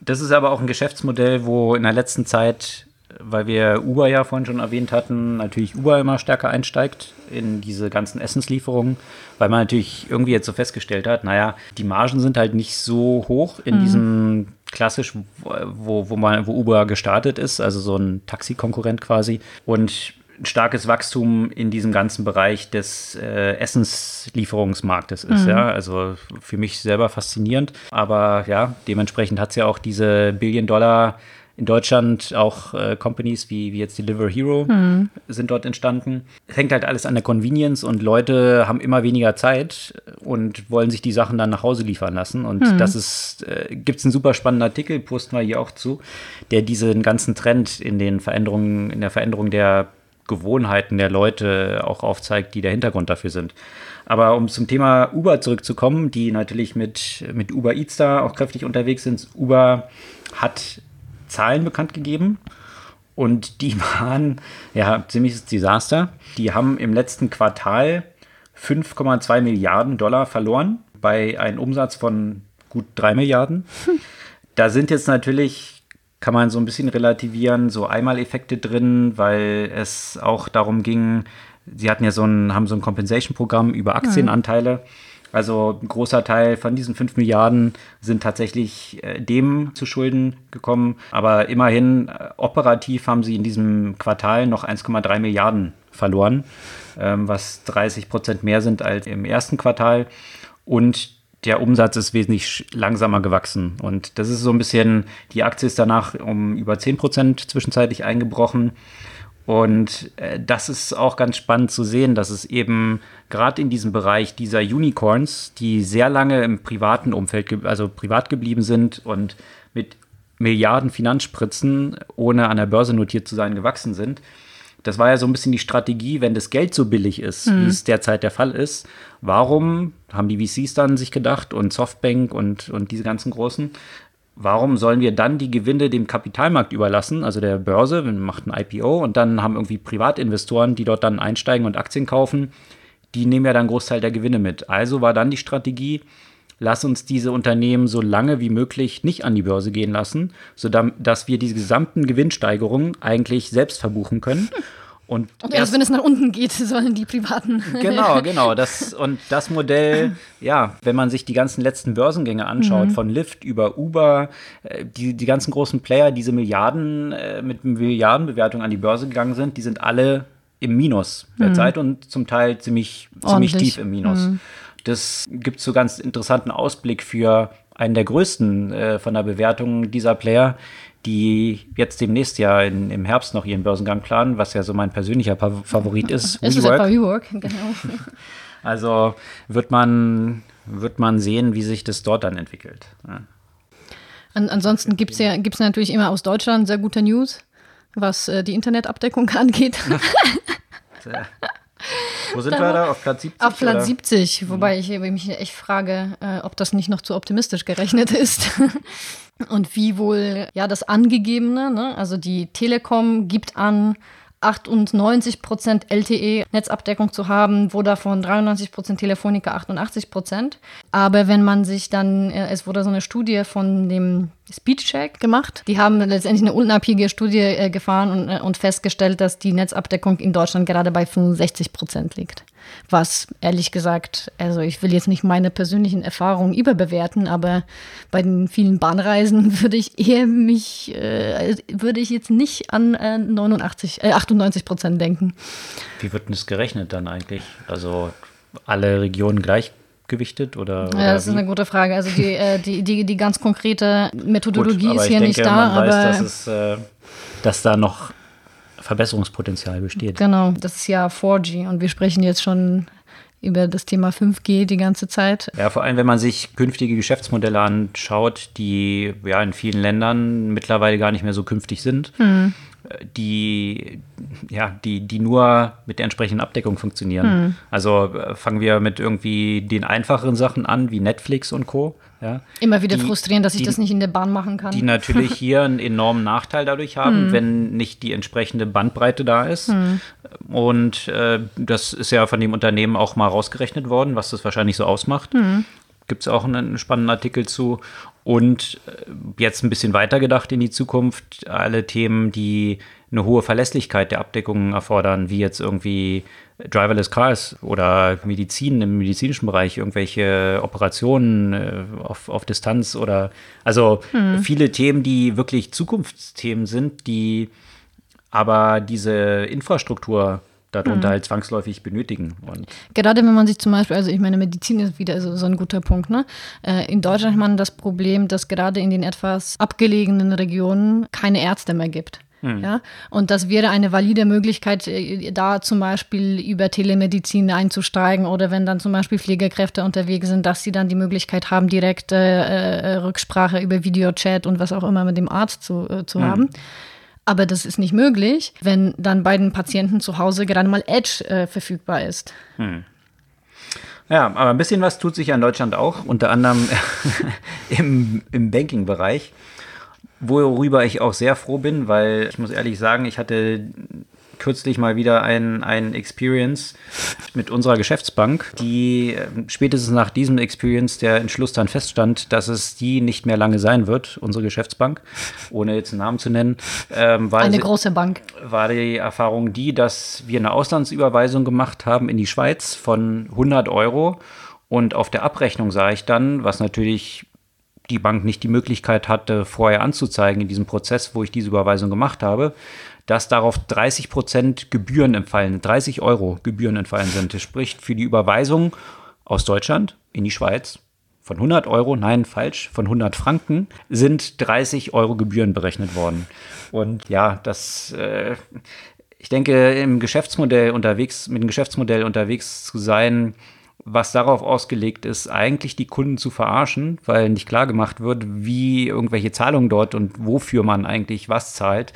Das ist aber auch ein Geschäftsmodell, wo in der letzten Zeit weil wir Uber ja vorhin schon erwähnt hatten, natürlich Uber immer stärker einsteigt in diese ganzen Essenslieferungen, weil man natürlich irgendwie jetzt so festgestellt hat, naja, die Margen sind halt nicht so hoch in mhm. diesem klassisch, wo, wo, man, wo Uber gestartet ist, also so ein Taxi-Konkurrent quasi. Und ein starkes Wachstum in diesem ganzen Bereich des äh, Essenslieferungsmarktes ist. Mhm. Ja, also für mich selber faszinierend. Aber ja, dementsprechend hat es ja auch diese Billion-Dollar- in Deutschland auch äh, Companies wie, wie jetzt Deliver Hero hm. sind dort entstanden. Es hängt halt alles an der Convenience und Leute haben immer weniger Zeit und wollen sich die Sachen dann nach Hause liefern lassen. Und hm. das ist, äh, gibt es einen super spannenden Artikel, posten wir hier auch zu, der diesen ganzen Trend in den Veränderungen, in der Veränderung der Gewohnheiten der Leute auch aufzeigt, die der Hintergrund dafür sind. Aber um zum Thema Uber zurückzukommen, die natürlich mit, mit Uber Eats da auch kräftig unterwegs sind. Uber hat Zahlen bekannt gegeben. Und die waren ja ziemliches Desaster. Die haben im letzten Quartal 5,2 Milliarden Dollar verloren bei einem Umsatz von gut 3 Milliarden. Da sind jetzt natürlich, kann man so ein bisschen relativieren, so Einmaleffekte drin, weil es auch darum ging, sie hatten ja so ein, haben so ein Compensation-Programm über Aktienanteile. Mhm. Also ein großer Teil von diesen 5 Milliarden sind tatsächlich äh, dem zu Schulden gekommen. Aber immerhin, äh, operativ haben sie in diesem Quartal noch 1,3 Milliarden verloren, ähm, was 30 Prozent mehr sind als im ersten Quartal. Und der Umsatz ist wesentlich langsamer gewachsen. Und das ist so ein bisschen, die Aktie ist danach um über 10 Prozent zwischenzeitlich eingebrochen. Und äh, das ist auch ganz spannend zu sehen, dass es eben gerade in diesem Bereich dieser Unicorns, die sehr lange im privaten Umfeld, also privat geblieben sind und mit Milliarden Finanzspritzen, ohne an der Börse notiert zu sein, gewachsen sind. Das war ja so ein bisschen die Strategie, wenn das Geld so billig ist, mhm. wie es derzeit der Fall ist. Warum haben die VCs dann sich gedacht und Softbank und, und diese ganzen Großen, warum sollen wir dann die Gewinne dem Kapitalmarkt überlassen, also der Börse, man macht ein IPO und dann haben irgendwie Privatinvestoren, die dort dann einsteigen und Aktien kaufen, die nehmen ja dann einen Großteil der Gewinne mit. Also war dann die Strategie, lass uns diese Unternehmen so lange wie möglich nicht an die Börse gehen lassen, sodass wir diese gesamten Gewinnsteigerungen eigentlich selbst verbuchen können. Und, und erst wenn es nach unten geht, sollen die Privaten. Genau, genau. Das, und das Modell, ja, wenn man sich die ganzen letzten Börsengänge anschaut, mhm. von Lyft über Uber, äh, die, die ganzen großen Player, diese Milliarden äh, mit Milliardenbewertung an die Börse gegangen sind, die sind alle im Minus derzeit mhm. und zum Teil ziemlich, ziemlich tief im Minus. Mhm. Das gibt so ganz interessanten Ausblick für einen der größten äh, von der Bewertung dieser Player, die jetzt demnächst ja in, im Herbst noch ihren Börsengang planen, was ja so mein persönlicher Favorit ist. ist WeWork. WeWork, genau. Also wird man, wird man sehen, wie sich das dort dann entwickelt. Ja. An, ansonsten gibt es ja gibt's natürlich immer aus Deutschland sehr gute News, was äh, die Internetabdeckung angeht. Wo sind wir da? Auf Platz 70? Auf Platz oder? 70, wobei ich mich echt frage, äh, ob das nicht noch zu optimistisch gerechnet ist. Und wie wohl ja das Angegebene, ne? also die Telekom gibt an, 98 Prozent LTE-Netzabdeckung zu haben, Vodafone 93 Prozent, Telefonica 88 Prozent. Aber wenn man sich dann, äh, es wurde so eine Studie von dem Speedcheck gemacht. Die haben letztendlich eine unabhängige Studie äh, gefahren und, äh, und festgestellt, dass die Netzabdeckung in Deutschland gerade bei 65 Prozent liegt was ehrlich gesagt, also ich will jetzt nicht meine persönlichen Erfahrungen überbewerten, aber bei den vielen Bahnreisen würde ich eher mich, äh, würde ich jetzt nicht an äh, 89, äh, 98 Prozent denken. Wie wird denn das gerechnet dann eigentlich? Also alle Regionen gleichgewichtet oder? oder ja, das wie? ist eine gute Frage. Also die, äh, die, die, die ganz konkrete Methodologie Gut, ist hier denke, nicht da. Man aber weiß, dass, es, äh, dass da noch Verbesserungspotenzial besteht. Genau, das ist ja 4G und wir sprechen jetzt schon über das Thema 5G die ganze Zeit. Ja, vor allem, wenn man sich künftige Geschäftsmodelle anschaut, die ja in vielen Ländern mittlerweile gar nicht mehr so künftig sind, hm. Die, ja, die, die nur mit der entsprechenden Abdeckung funktionieren. Hm. Also äh, fangen wir mit irgendwie den einfacheren Sachen an, wie Netflix und Co. Ja, Immer wieder die, frustrierend, dass ich die, das nicht in der Bahn machen kann. Die natürlich hier einen enormen Nachteil dadurch haben, hm. wenn nicht die entsprechende Bandbreite da ist. Hm. Und äh, das ist ja von dem Unternehmen auch mal rausgerechnet worden, was das wahrscheinlich so ausmacht. Hm. Gibt es auch einen spannenden Artikel zu. Und äh, jetzt ein bisschen weiter gedacht in die Zukunft, alle Themen, die eine hohe Verlässlichkeit der Abdeckungen erfordern, wie jetzt irgendwie Driverless Cars oder Medizin im medizinischen Bereich, irgendwelche Operationen äh, auf, auf Distanz oder also hm. viele Themen, die wirklich Zukunftsthemen sind, die aber diese Infrastruktur darunter mhm. halt zwangsläufig benötigen. Und Gerade wenn man sich zum Beispiel, also ich meine, Medizin ist wieder so, so ein guter Punkt. Ne? Äh, in Deutschland hat man das Problem, dass gerade in den etwas abgelegenen Regionen keine Ärzte mehr gibt. Hm. Ja? Und das wäre eine valide Möglichkeit, äh, da zum Beispiel über Telemedizin einzusteigen oder wenn dann zum Beispiel Pflegekräfte unterwegs sind, dass sie dann die Möglichkeit haben, direkt äh, äh Rücksprache über Videochat und was auch immer mit dem Arzt zu, äh, zu hm. haben. Aber das ist nicht möglich, wenn dann bei den Patienten zu Hause gerade mal Edge äh, verfügbar ist. Hm. Ja, aber ein bisschen was tut sich ja in Deutschland auch, unter anderem im, im Banking-Bereich. Worüber ich auch sehr froh bin, weil ich muss ehrlich sagen, ich hatte kürzlich mal wieder ein, ein Experience mit unserer Geschäftsbank, die äh, spätestens nach diesem Experience der Entschluss dann feststand, dass es die nicht mehr lange sein wird, unsere Geschäftsbank, ohne jetzt einen Namen zu nennen. Ähm, eine sie, große Bank. War die Erfahrung die, dass wir eine Auslandsüberweisung gemacht haben in die Schweiz von 100 Euro und auf der Abrechnung sah ich dann, was natürlich die Bank nicht die Möglichkeit hatte, vorher anzuzeigen in diesem Prozess, wo ich diese Überweisung gemacht habe, dass darauf 30 Prozent Gebühren entfallen, 30 Euro Gebühren entfallen sind. Das spricht für die Überweisung aus Deutschland in die Schweiz von 100 Euro, nein, falsch, von 100 Franken sind 30 Euro Gebühren berechnet worden. Und ja, das, äh, ich denke, im Geschäftsmodell unterwegs, mit dem Geschäftsmodell unterwegs zu sein, was darauf ausgelegt ist, eigentlich die Kunden zu verarschen, weil nicht klar gemacht wird, wie irgendwelche Zahlungen dort und wofür man eigentlich was zahlt.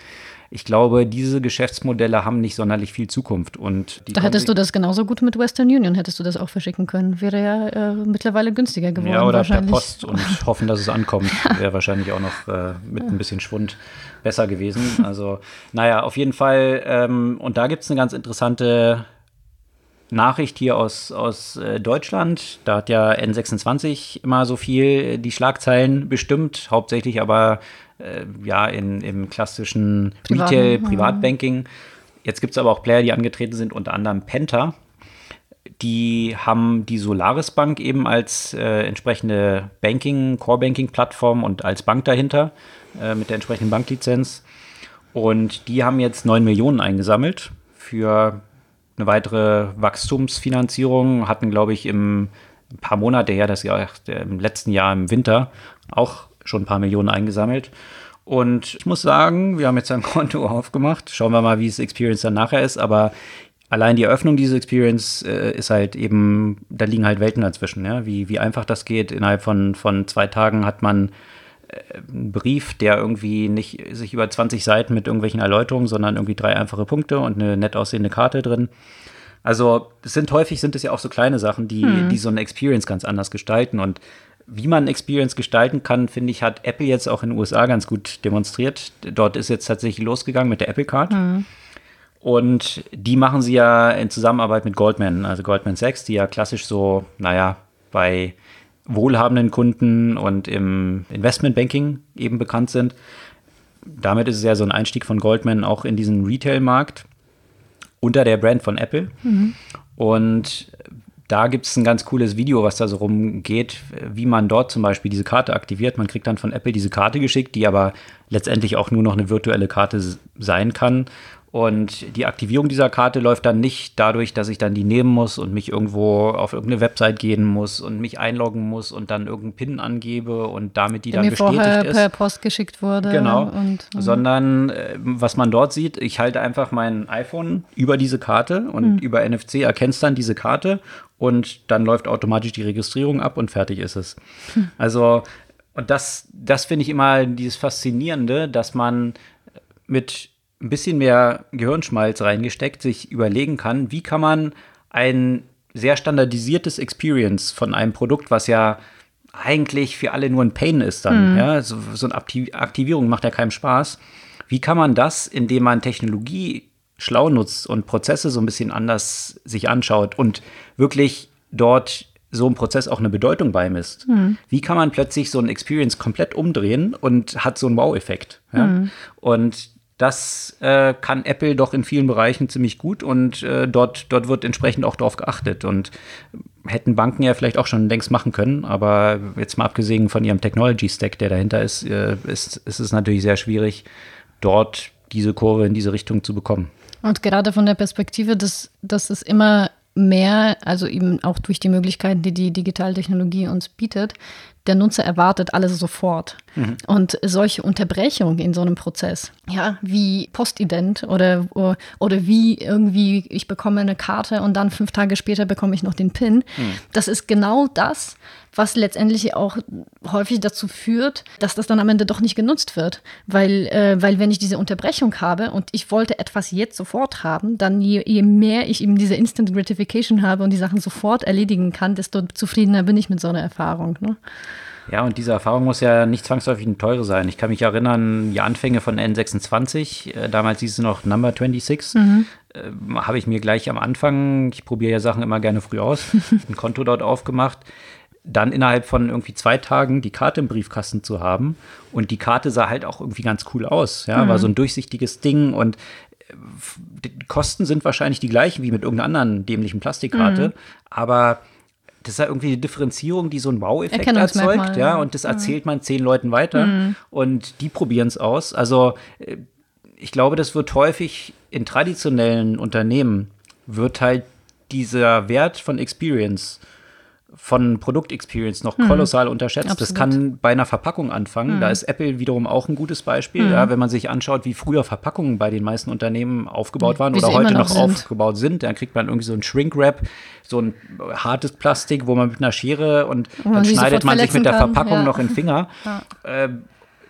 Ich glaube, diese Geschäftsmodelle haben nicht sonderlich viel Zukunft. Und da hättest du das genauso gut mit Western Union, hättest du das auch verschicken können. Wäre ja äh, mittlerweile günstiger geworden. Ja, oder per Post und hoffen, dass es ankommt. Wäre wahrscheinlich auch noch äh, mit ein bisschen Schwund besser gewesen. Also, naja, auf jeden Fall. Ähm, und da gibt es eine ganz interessante Nachricht hier aus, aus äh, Deutschland. Da hat ja N26 immer so viel äh, die Schlagzeilen bestimmt, hauptsächlich aber äh, ja in, im klassischen Retail, Privatbanking. Jetzt gibt es aber auch Player, die angetreten sind, unter anderem Penta. Die haben die Solaris Bank eben als äh, entsprechende Banking, Core-Banking-Plattform und als Bank dahinter äh, mit der entsprechenden Banklizenz. Und die haben jetzt 9 Millionen eingesammelt für eine weitere Wachstumsfinanzierung, hatten, glaube ich, im ein paar Monate her, das Jahr, im letzten Jahr im Winter, auch schon ein paar Millionen eingesammelt. Und ich muss sagen, wir haben jetzt ein Konto aufgemacht. Schauen wir mal, wie es Experience dann nachher ist. Aber allein die Eröffnung dieses Experience äh, ist halt eben, da liegen halt Welten dazwischen, ja, wie, wie einfach das geht. Innerhalb von, von zwei Tagen hat man äh, einen Brief, der irgendwie nicht sich über 20 Seiten mit irgendwelchen Erläuterungen, sondern irgendwie drei einfache Punkte und eine nett aussehende Karte drin. Also es sind häufig sind es ja auch so kleine Sachen, die, hm. die so eine Experience ganz anders gestalten. Und wie man Experience gestalten kann, finde ich, hat Apple jetzt auch in den USA ganz gut demonstriert. Dort ist jetzt tatsächlich losgegangen mit der Apple Card. Hm. Und die machen sie ja in Zusammenarbeit mit Goldman, also Goldman Sachs, die ja klassisch so, naja, bei wohlhabenden Kunden und im Investmentbanking eben bekannt sind. Damit ist es ja so ein Einstieg von Goldman auch in diesen Retail-Markt unter der Brand von Apple. Mhm. Und da gibt es ein ganz cooles Video, was da so rumgeht, wie man dort zum Beispiel diese Karte aktiviert. Man kriegt dann von Apple diese Karte geschickt, die aber letztendlich auch nur noch eine virtuelle Karte sein kann. Und die Aktivierung dieser Karte läuft dann nicht dadurch, dass ich dann die nehmen muss und mich irgendwo auf irgendeine Website gehen muss und mich einloggen muss und dann irgendeinen PIN angebe und damit die Der dann mir bestätigt vorher ist. per Post geschickt wurde. Genau. Und, und Sondern äh, was man dort sieht, ich halte einfach mein iPhone über diese Karte und über NFC erkennst dann diese Karte und dann läuft automatisch die Registrierung ab und fertig ist es. Also, und das, das finde ich immer dieses Faszinierende, dass man mit ein bisschen mehr Gehirnschmalz reingesteckt, sich überlegen kann, wie kann man ein sehr standardisiertes Experience von einem Produkt, was ja eigentlich für alle nur ein Pain ist dann, ja, so, so eine Aktiv Aktivierung macht ja keinem Spaß. Wie kann man das, indem man Technologie schlau nutzt und Prozesse so ein bisschen anders sich anschaut und wirklich dort so ein Prozess auch eine Bedeutung beimisst. Wie kann man plötzlich so ein Experience komplett umdrehen und hat so einen Wow-Effekt? Ja? Und das äh, kann Apple doch in vielen Bereichen ziemlich gut und äh, dort, dort wird entsprechend auch darauf geachtet. Und hätten Banken ja vielleicht auch schon längst machen können, aber jetzt mal abgesehen von ihrem Technology-Stack, der dahinter ist, äh, ist, ist es natürlich sehr schwierig, dort diese Kurve in diese Richtung zu bekommen. Und gerade von der Perspektive, dass, dass es immer mehr, also eben auch durch die Möglichkeiten, die die Digitaltechnologie uns bietet, der Nutzer erwartet alles sofort. Und solche Unterbrechungen in so einem Prozess, ja, wie Postident oder, oder wie irgendwie, ich bekomme eine Karte und dann fünf Tage später bekomme ich noch den PIN, das ist genau das, was letztendlich auch häufig dazu führt, dass das dann am Ende doch nicht genutzt wird. Weil, äh, weil wenn ich diese Unterbrechung habe und ich wollte etwas jetzt sofort haben, dann je, je mehr ich eben diese Instant Gratification habe und die Sachen sofort erledigen kann, desto zufriedener bin ich mit so einer Erfahrung. Ne? Ja, und diese Erfahrung muss ja nicht zwangsläufig eine teure sein. Ich kann mich erinnern, die Anfänge von N26, äh, damals hieß es noch Number 26, äh, habe ich mir gleich am Anfang, ich probiere ja Sachen immer gerne früh aus, ein Konto dort aufgemacht. Dann innerhalb von irgendwie zwei Tagen die Karte im Briefkasten zu haben. Und die Karte sah halt auch irgendwie ganz cool aus. Ja, war so ein durchsichtiges Ding und äh, die Kosten sind wahrscheinlich die gleichen wie mit irgendeiner anderen dämlichen Plastikkarte. Aber das ist ja irgendwie eine Differenzierung, die so einen Wow-Effekt erzeugt, ja, und das erzählt man zehn Leuten weiter und die probieren es aus. Also äh, ich glaube, das wird häufig in traditionellen Unternehmen wird halt dieser Wert von Experience von Produktexperience noch kolossal unterschätzt. Das Absolut. kann bei einer Verpackung anfangen. Da ist Apple wiederum auch ein gutes Beispiel. Ja, wenn man sich anschaut, wie früher Verpackungen bei den meisten Unternehmen aufgebaut waren Wie oder heute noch noch aufgebaut sind, dann kriegt man irgendwie so ein Shrink-Wrap, so ein hartes Plastik, wo man mit einer Schere und dann schneidet man sich mit der kann, Verpackung ja. noch in den Finger. Ähm,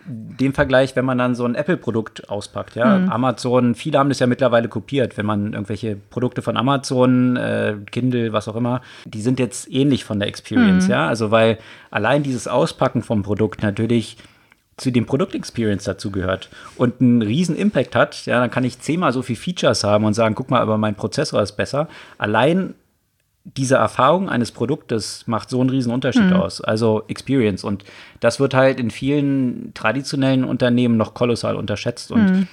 dem Vergleich, wenn man dann so ein Apple-Produkt auspackt, ja, Mhm. Amazon, viele haben das ja mittlerweile kopiert, wenn man irgendwelche Produkte von Amazon, äh, Kindle, was auch immer, die sind jetzt ähnlich von der Mhm. Experience, ja, also weil allein dieses Auspacken vom Produkt natürlich zu dem Produktexperience dazu gehört und einen riesen Impact hat, ja, dann kann ich zehnmal so viel Features haben und sagen, guck mal, aber mein Prozessor ist besser. Allein diese Erfahrung eines Produktes macht so einen riesen Unterschied aus. Also Experience. Und das wird halt in vielen traditionellen Unternehmen noch kolossal unterschätzt. Und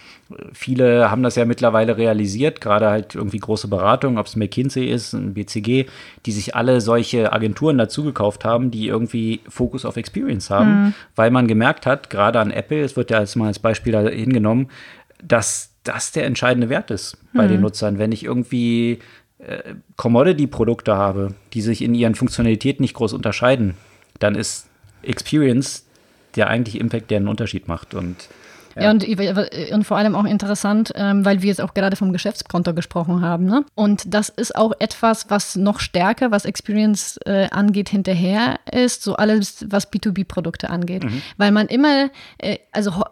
viele haben das ja mittlerweile realisiert, gerade halt irgendwie große Beratungen, ob es McKinsey ist, ein BCG, die sich alle solche Agenturen dazu gekauft haben, die irgendwie Fokus auf Experience haben, weil man gemerkt hat, gerade an Apple, es wird ja als mal als Beispiel da hingenommen, dass das der entscheidende Wert ist bei den Nutzern. Wenn ich irgendwie äh, Commodity-Produkte habe, die sich in ihren Funktionalitäten nicht groß unterscheiden, dann ist Experience der eigentliche Impact, der einen Unterschied macht. Und Ja, ja und, und vor allem auch interessant, ähm, weil wir jetzt auch gerade vom Geschäftskonto gesprochen haben. Ne? Und das ist auch etwas, was noch stärker, was Experience äh, angeht, hinterher ist, so alles, was B2B-Produkte angeht. Mhm. Weil man immer, äh, also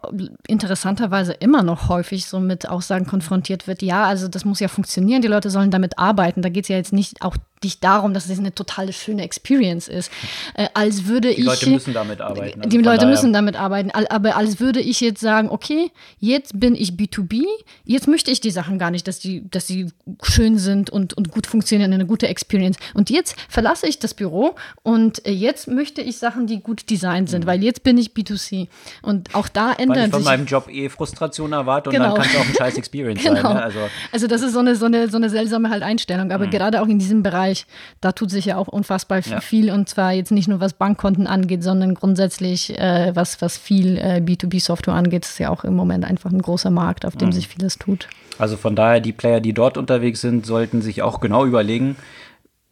interessanterweise immer noch häufig so mit Aussagen konfrontiert wird, ja, also das muss ja funktionieren, die Leute sollen damit arbeiten. Da geht es ja jetzt nicht auch nicht darum, dass es eine totale schöne Experience ist. Äh, als würde die ich. Die Leute müssen damit arbeiten. Also die Leute müssen damit arbeiten. Aber als würde ich jetzt sagen, okay, jetzt bin ich B2B, jetzt möchte ich die Sachen gar nicht, dass die, dass sie schön sind und, und gut funktionieren, eine gute Experience. Und jetzt verlasse ich das Büro und äh, jetzt möchte ich Sachen, die gut designt sind, mhm. weil jetzt bin ich B2C. Und auch da ändert sich. Weil ich von meinem Job eh Frustration erwarte und genau. dann kann es auch ein scheiß Experience genau. sein. Ne? Also, also das ist so eine, so eine, so eine seltsame halt Einstellung. Aber mhm. gerade auch in diesem Bereich Bereich, da tut sich ja auch unfassbar ja. viel und zwar jetzt nicht nur was Bankkonten angeht, sondern grundsätzlich äh, was, was viel äh, B2B-Software angeht, ist ja auch im Moment einfach ein großer Markt, auf dem mhm. sich vieles tut. Also von daher, die Player, die dort unterwegs sind, sollten sich auch genau überlegen,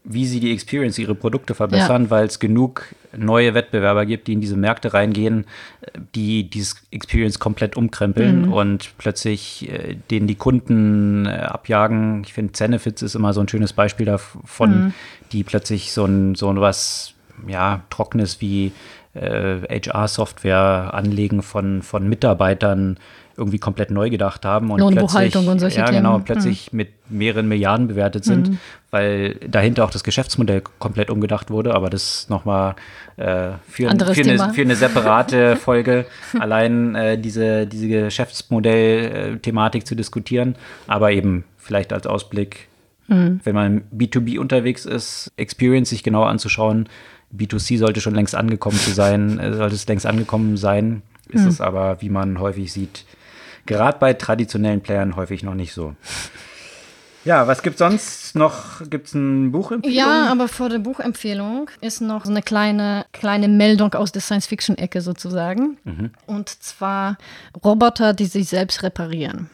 wie sie die Experience, ihre Produkte verbessern, ja. weil es genug neue Wettbewerber gibt, die in diese Märkte reingehen, die dieses Experience komplett umkrempeln mhm. und plötzlich äh, denen die Kunden äh, abjagen. Ich finde, Zenefits ist immer so ein schönes Beispiel davon, mhm. die plötzlich so ein so was ja, Trockenes wie äh, HR-Software anlegen von, von Mitarbeitern irgendwie komplett neu gedacht haben und Lohnbuchhaltung und solche ja, Themen. genau, plötzlich mhm. mit mehreren Milliarden bewertet sind, mhm. weil dahinter auch das Geschäftsmodell komplett umgedacht wurde, aber das nochmal äh, für, für, eine, für eine separate Folge allein äh, diese, diese Geschäftsmodell-Thematik zu diskutieren, aber eben vielleicht als Ausblick, mhm. wenn man B2B unterwegs ist, Experience sich genau anzuschauen, B2C sollte schon längst angekommen zu sein, äh, sollte es längst angekommen sein, ist mhm. es aber, wie man häufig sieht, Gerade bei traditionellen Playern häufig noch nicht so. Ja, was gibt sonst noch? Gibt es ein Buchempfehlung? Ja, aber vor der Buchempfehlung ist noch so eine kleine, kleine Meldung aus der Science-Fiction-Ecke sozusagen. Mhm. Und zwar Roboter, die sich selbst reparieren.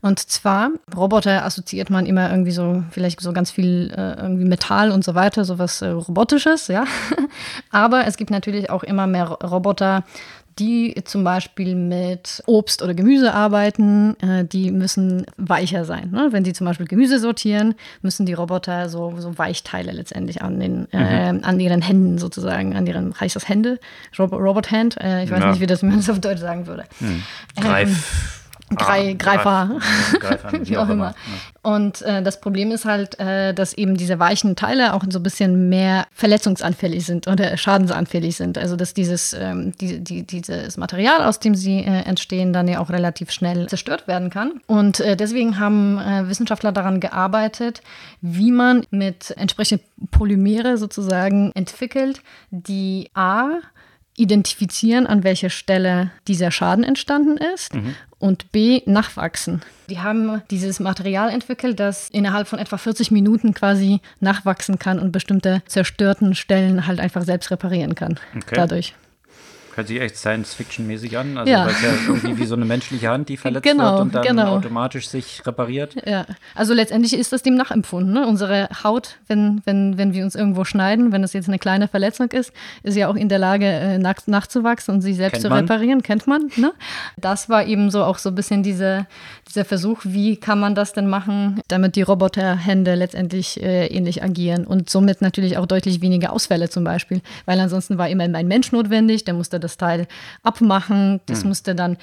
Und zwar, Roboter assoziiert man immer irgendwie so, vielleicht so ganz viel äh, irgendwie Metall und so weiter, sowas äh, Robotisches, ja. Aber es gibt natürlich auch immer mehr Roboter, die zum Beispiel mit Obst oder Gemüse arbeiten, äh, die müssen weicher sein. Ne? Wenn sie zum Beispiel Gemüse sortieren, müssen die Roboter so, so Weichteile letztendlich an, den, äh, mhm. an ihren Händen sozusagen, an ihren, heißt das Hände? Rob Robot Hand? Äh, ich weiß ja. nicht, wie das, man das auf Deutsch sagen würde. Mhm. Greif. Ähm, Grei, ah, Greifer, Greifer wie auch immer. Und äh, das Problem ist halt, äh, dass eben diese weichen Teile auch so ein bisschen mehr verletzungsanfällig sind oder schadensanfällig sind. Also dass dieses, ähm, die, die, dieses Material, aus dem sie äh, entstehen, dann ja auch relativ schnell zerstört werden kann. Und äh, deswegen haben äh, Wissenschaftler daran gearbeitet, wie man mit entsprechenden Polymere sozusagen entwickelt, die A identifizieren, an welcher Stelle dieser Schaden entstanden ist mhm. Und B, nachwachsen. Die haben dieses Material entwickelt, das innerhalb von etwa 40 Minuten quasi nachwachsen kann und bestimmte zerstörten Stellen halt einfach selbst reparieren kann. Okay. Dadurch. Hört sich echt Science-Fiction-mäßig an. Also, ja. weil es ja irgendwie wie so eine menschliche Hand, die verletzt genau, wird und dann genau. automatisch sich repariert. Ja, also letztendlich ist das dem nachempfunden. Ne? Unsere Haut, wenn, wenn, wenn wir uns irgendwo schneiden, wenn es jetzt eine kleine Verletzung ist, ist ja auch in der Lage, äh, nach, nachzuwachsen und sich selbst kennt zu reparieren. Kennt man. Ne? Das war eben so auch so ein bisschen diese, dieser Versuch, wie kann man das denn machen, damit die Roboterhände letztendlich äh, ähnlich agieren und somit natürlich auch deutlich weniger Ausfälle zum Beispiel. Weil ansonsten war immer ein Mensch notwendig, der musste das Teil abmachen. Das mhm. musste dann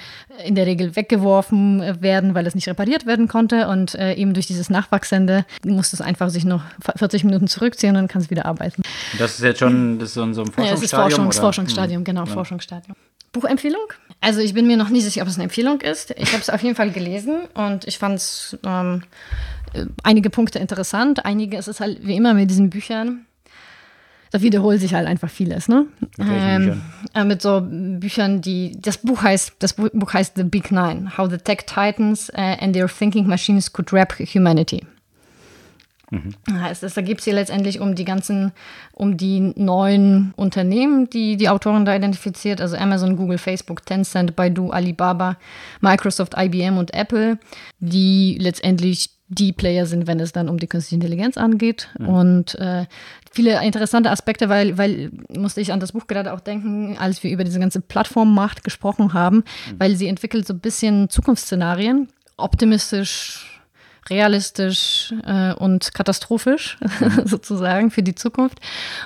in der Regel weggeworfen werden, weil es nicht repariert werden konnte. Und äh, eben durch dieses Nachwachsende musste es einfach sich noch 40 Minuten zurückziehen und dann kann es wieder arbeiten. Das ist jetzt schon das ist so ein Forschungsstadium? Ja, das ist Forschungs, Forschungsstadium, mhm. genau, ja. Forschungsstadium. Buchempfehlung? Also ich bin mir noch nie sicher, ob es eine Empfehlung ist. Ich habe es auf jeden Fall gelesen und ich fand es ähm, äh, einige Punkte interessant. Einige, es ist halt wie immer mit diesen Büchern, da wiederholt sich halt einfach vieles, ne? Ähm, äh, mit so Büchern, die das Buch heißt, das Buch heißt The Big Nine: How the Tech Titans uh, and Their Thinking Machines Could Rap Humanity. Mhm. Heißt es, da geht es hier letztendlich um die ganzen, um die neuen Unternehmen, die die Autorin da identifiziert, also Amazon, Google, Facebook, Tencent, Baidu, Alibaba, Microsoft, IBM und Apple, die letztendlich die Player sind, wenn es dann um die künstliche Intelligenz angeht. Mhm. Und äh, viele interessante Aspekte, weil, weil musste ich an das Buch gerade auch denken, als wir über diese ganze Plattformmacht gesprochen haben, mhm. weil sie entwickelt so ein bisschen Zukunftsszenarien, optimistisch realistisch äh, und katastrophisch mhm. sozusagen für die Zukunft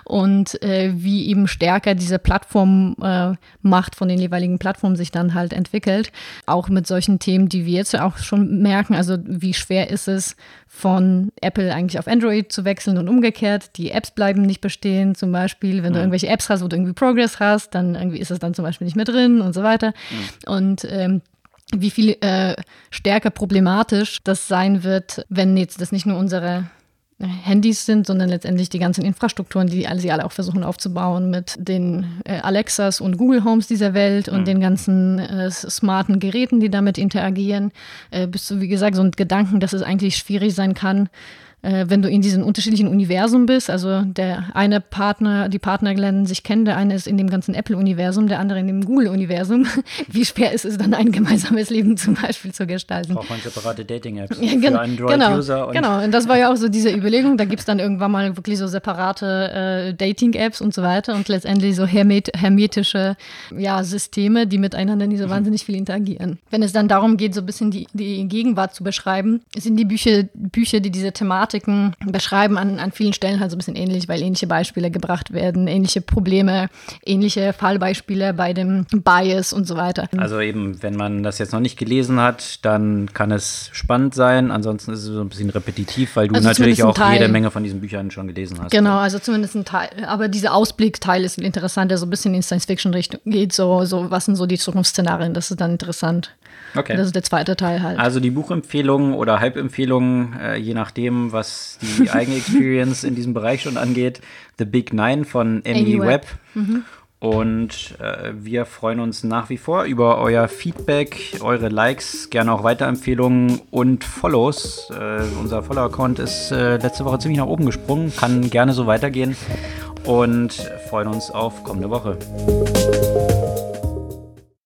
und äh, wie eben stärker diese Plattformmacht äh, von den jeweiligen Plattformen sich dann halt entwickelt. Auch mit solchen Themen, die wir jetzt auch schon merken, also wie schwer ist es von Apple eigentlich auf Android zu wechseln und umgekehrt. Die Apps bleiben nicht bestehen, zum Beispiel, wenn du irgendwelche Apps hast, wo du irgendwie Progress hast, dann irgendwie ist es dann zum Beispiel nicht mehr drin und so weiter. Mhm. Und ähm, wie viel äh, stärker problematisch das sein wird, wenn jetzt das nicht nur unsere äh, Handys sind, sondern letztendlich die ganzen Infrastrukturen, die alle, sie alle auch versuchen aufzubauen mit den äh, Alexas und Google Homes dieser Welt und mhm. den ganzen äh, smarten Geräten, die damit interagieren, äh, bist du, wie gesagt, so ein Gedanken, dass es eigentlich schwierig sein kann, äh, wenn du in diesem unterschiedlichen Universum bist, also der eine Partner, die Partner lernen sich kennen, der eine ist in dem ganzen Apple-Universum, der andere in dem Google-Universum, wie schwer ist es dann, ein gemeinsames Leben zum Beispiel zu gestalten? Braucht man separate Dating-Apps ja, gen für Android-User. Genau, genau, und das war ja auch so diese Überlegung, da gibt es dann irgendwann mal wirklich so separate äh, Dating-Apps und so weiter und letztendlich so hermet hermetische ja, Systeme, die miteinander nicht so mhm. wahnsinnig viel interagieren. Wenn es dann darum geht, so ein bisschen die, die Gegenwart zu beschreiben, sind die Bücher, Bücher die diese Thematik Thematiken beschreiben an, an vielen Stellen halt so ein bisschen ähnlich, weil ähnliche Beispiele gebracht werden, ähnliche Probleme, ähnliche Fallbeispiele bei dem Bias und so weiter. Also eben, wenn man das jetzt noch nicht gelesen hat, dann kann es spannend sein. Ansonsten ist es so ein bisschen repetitiv, weil du also natürlich auch jede Menge von diesen Büchern schon gelesen hast. Genau, also zumindest ein Teil. Aber dieser Ausblickteil ist interessant, der so ein bisschen in Science-Fiction-Richtung geht. So, so, was sind so die Zukunftsszenarien? Das ist dann interessant. Okay. Das ist der zweite Teil halt. Also die Buchempfehlungen oder Halbempfehlungen, äh, je nachdem, was die eigene Experience in diesem Bereich schon angeht. The Big Nine von Webb. Webb. Mhm. Und äh, wir freuen uns nach wie vor über euer Feedback, eure Likes, gerne auch Weiterempfehlungen und Follows. Äh, unser Follower-Account ist äh, letzte Woche ziemlich nach oben gesprungen, kann gerne so weitergehen und freuen uns auf kommende Woche.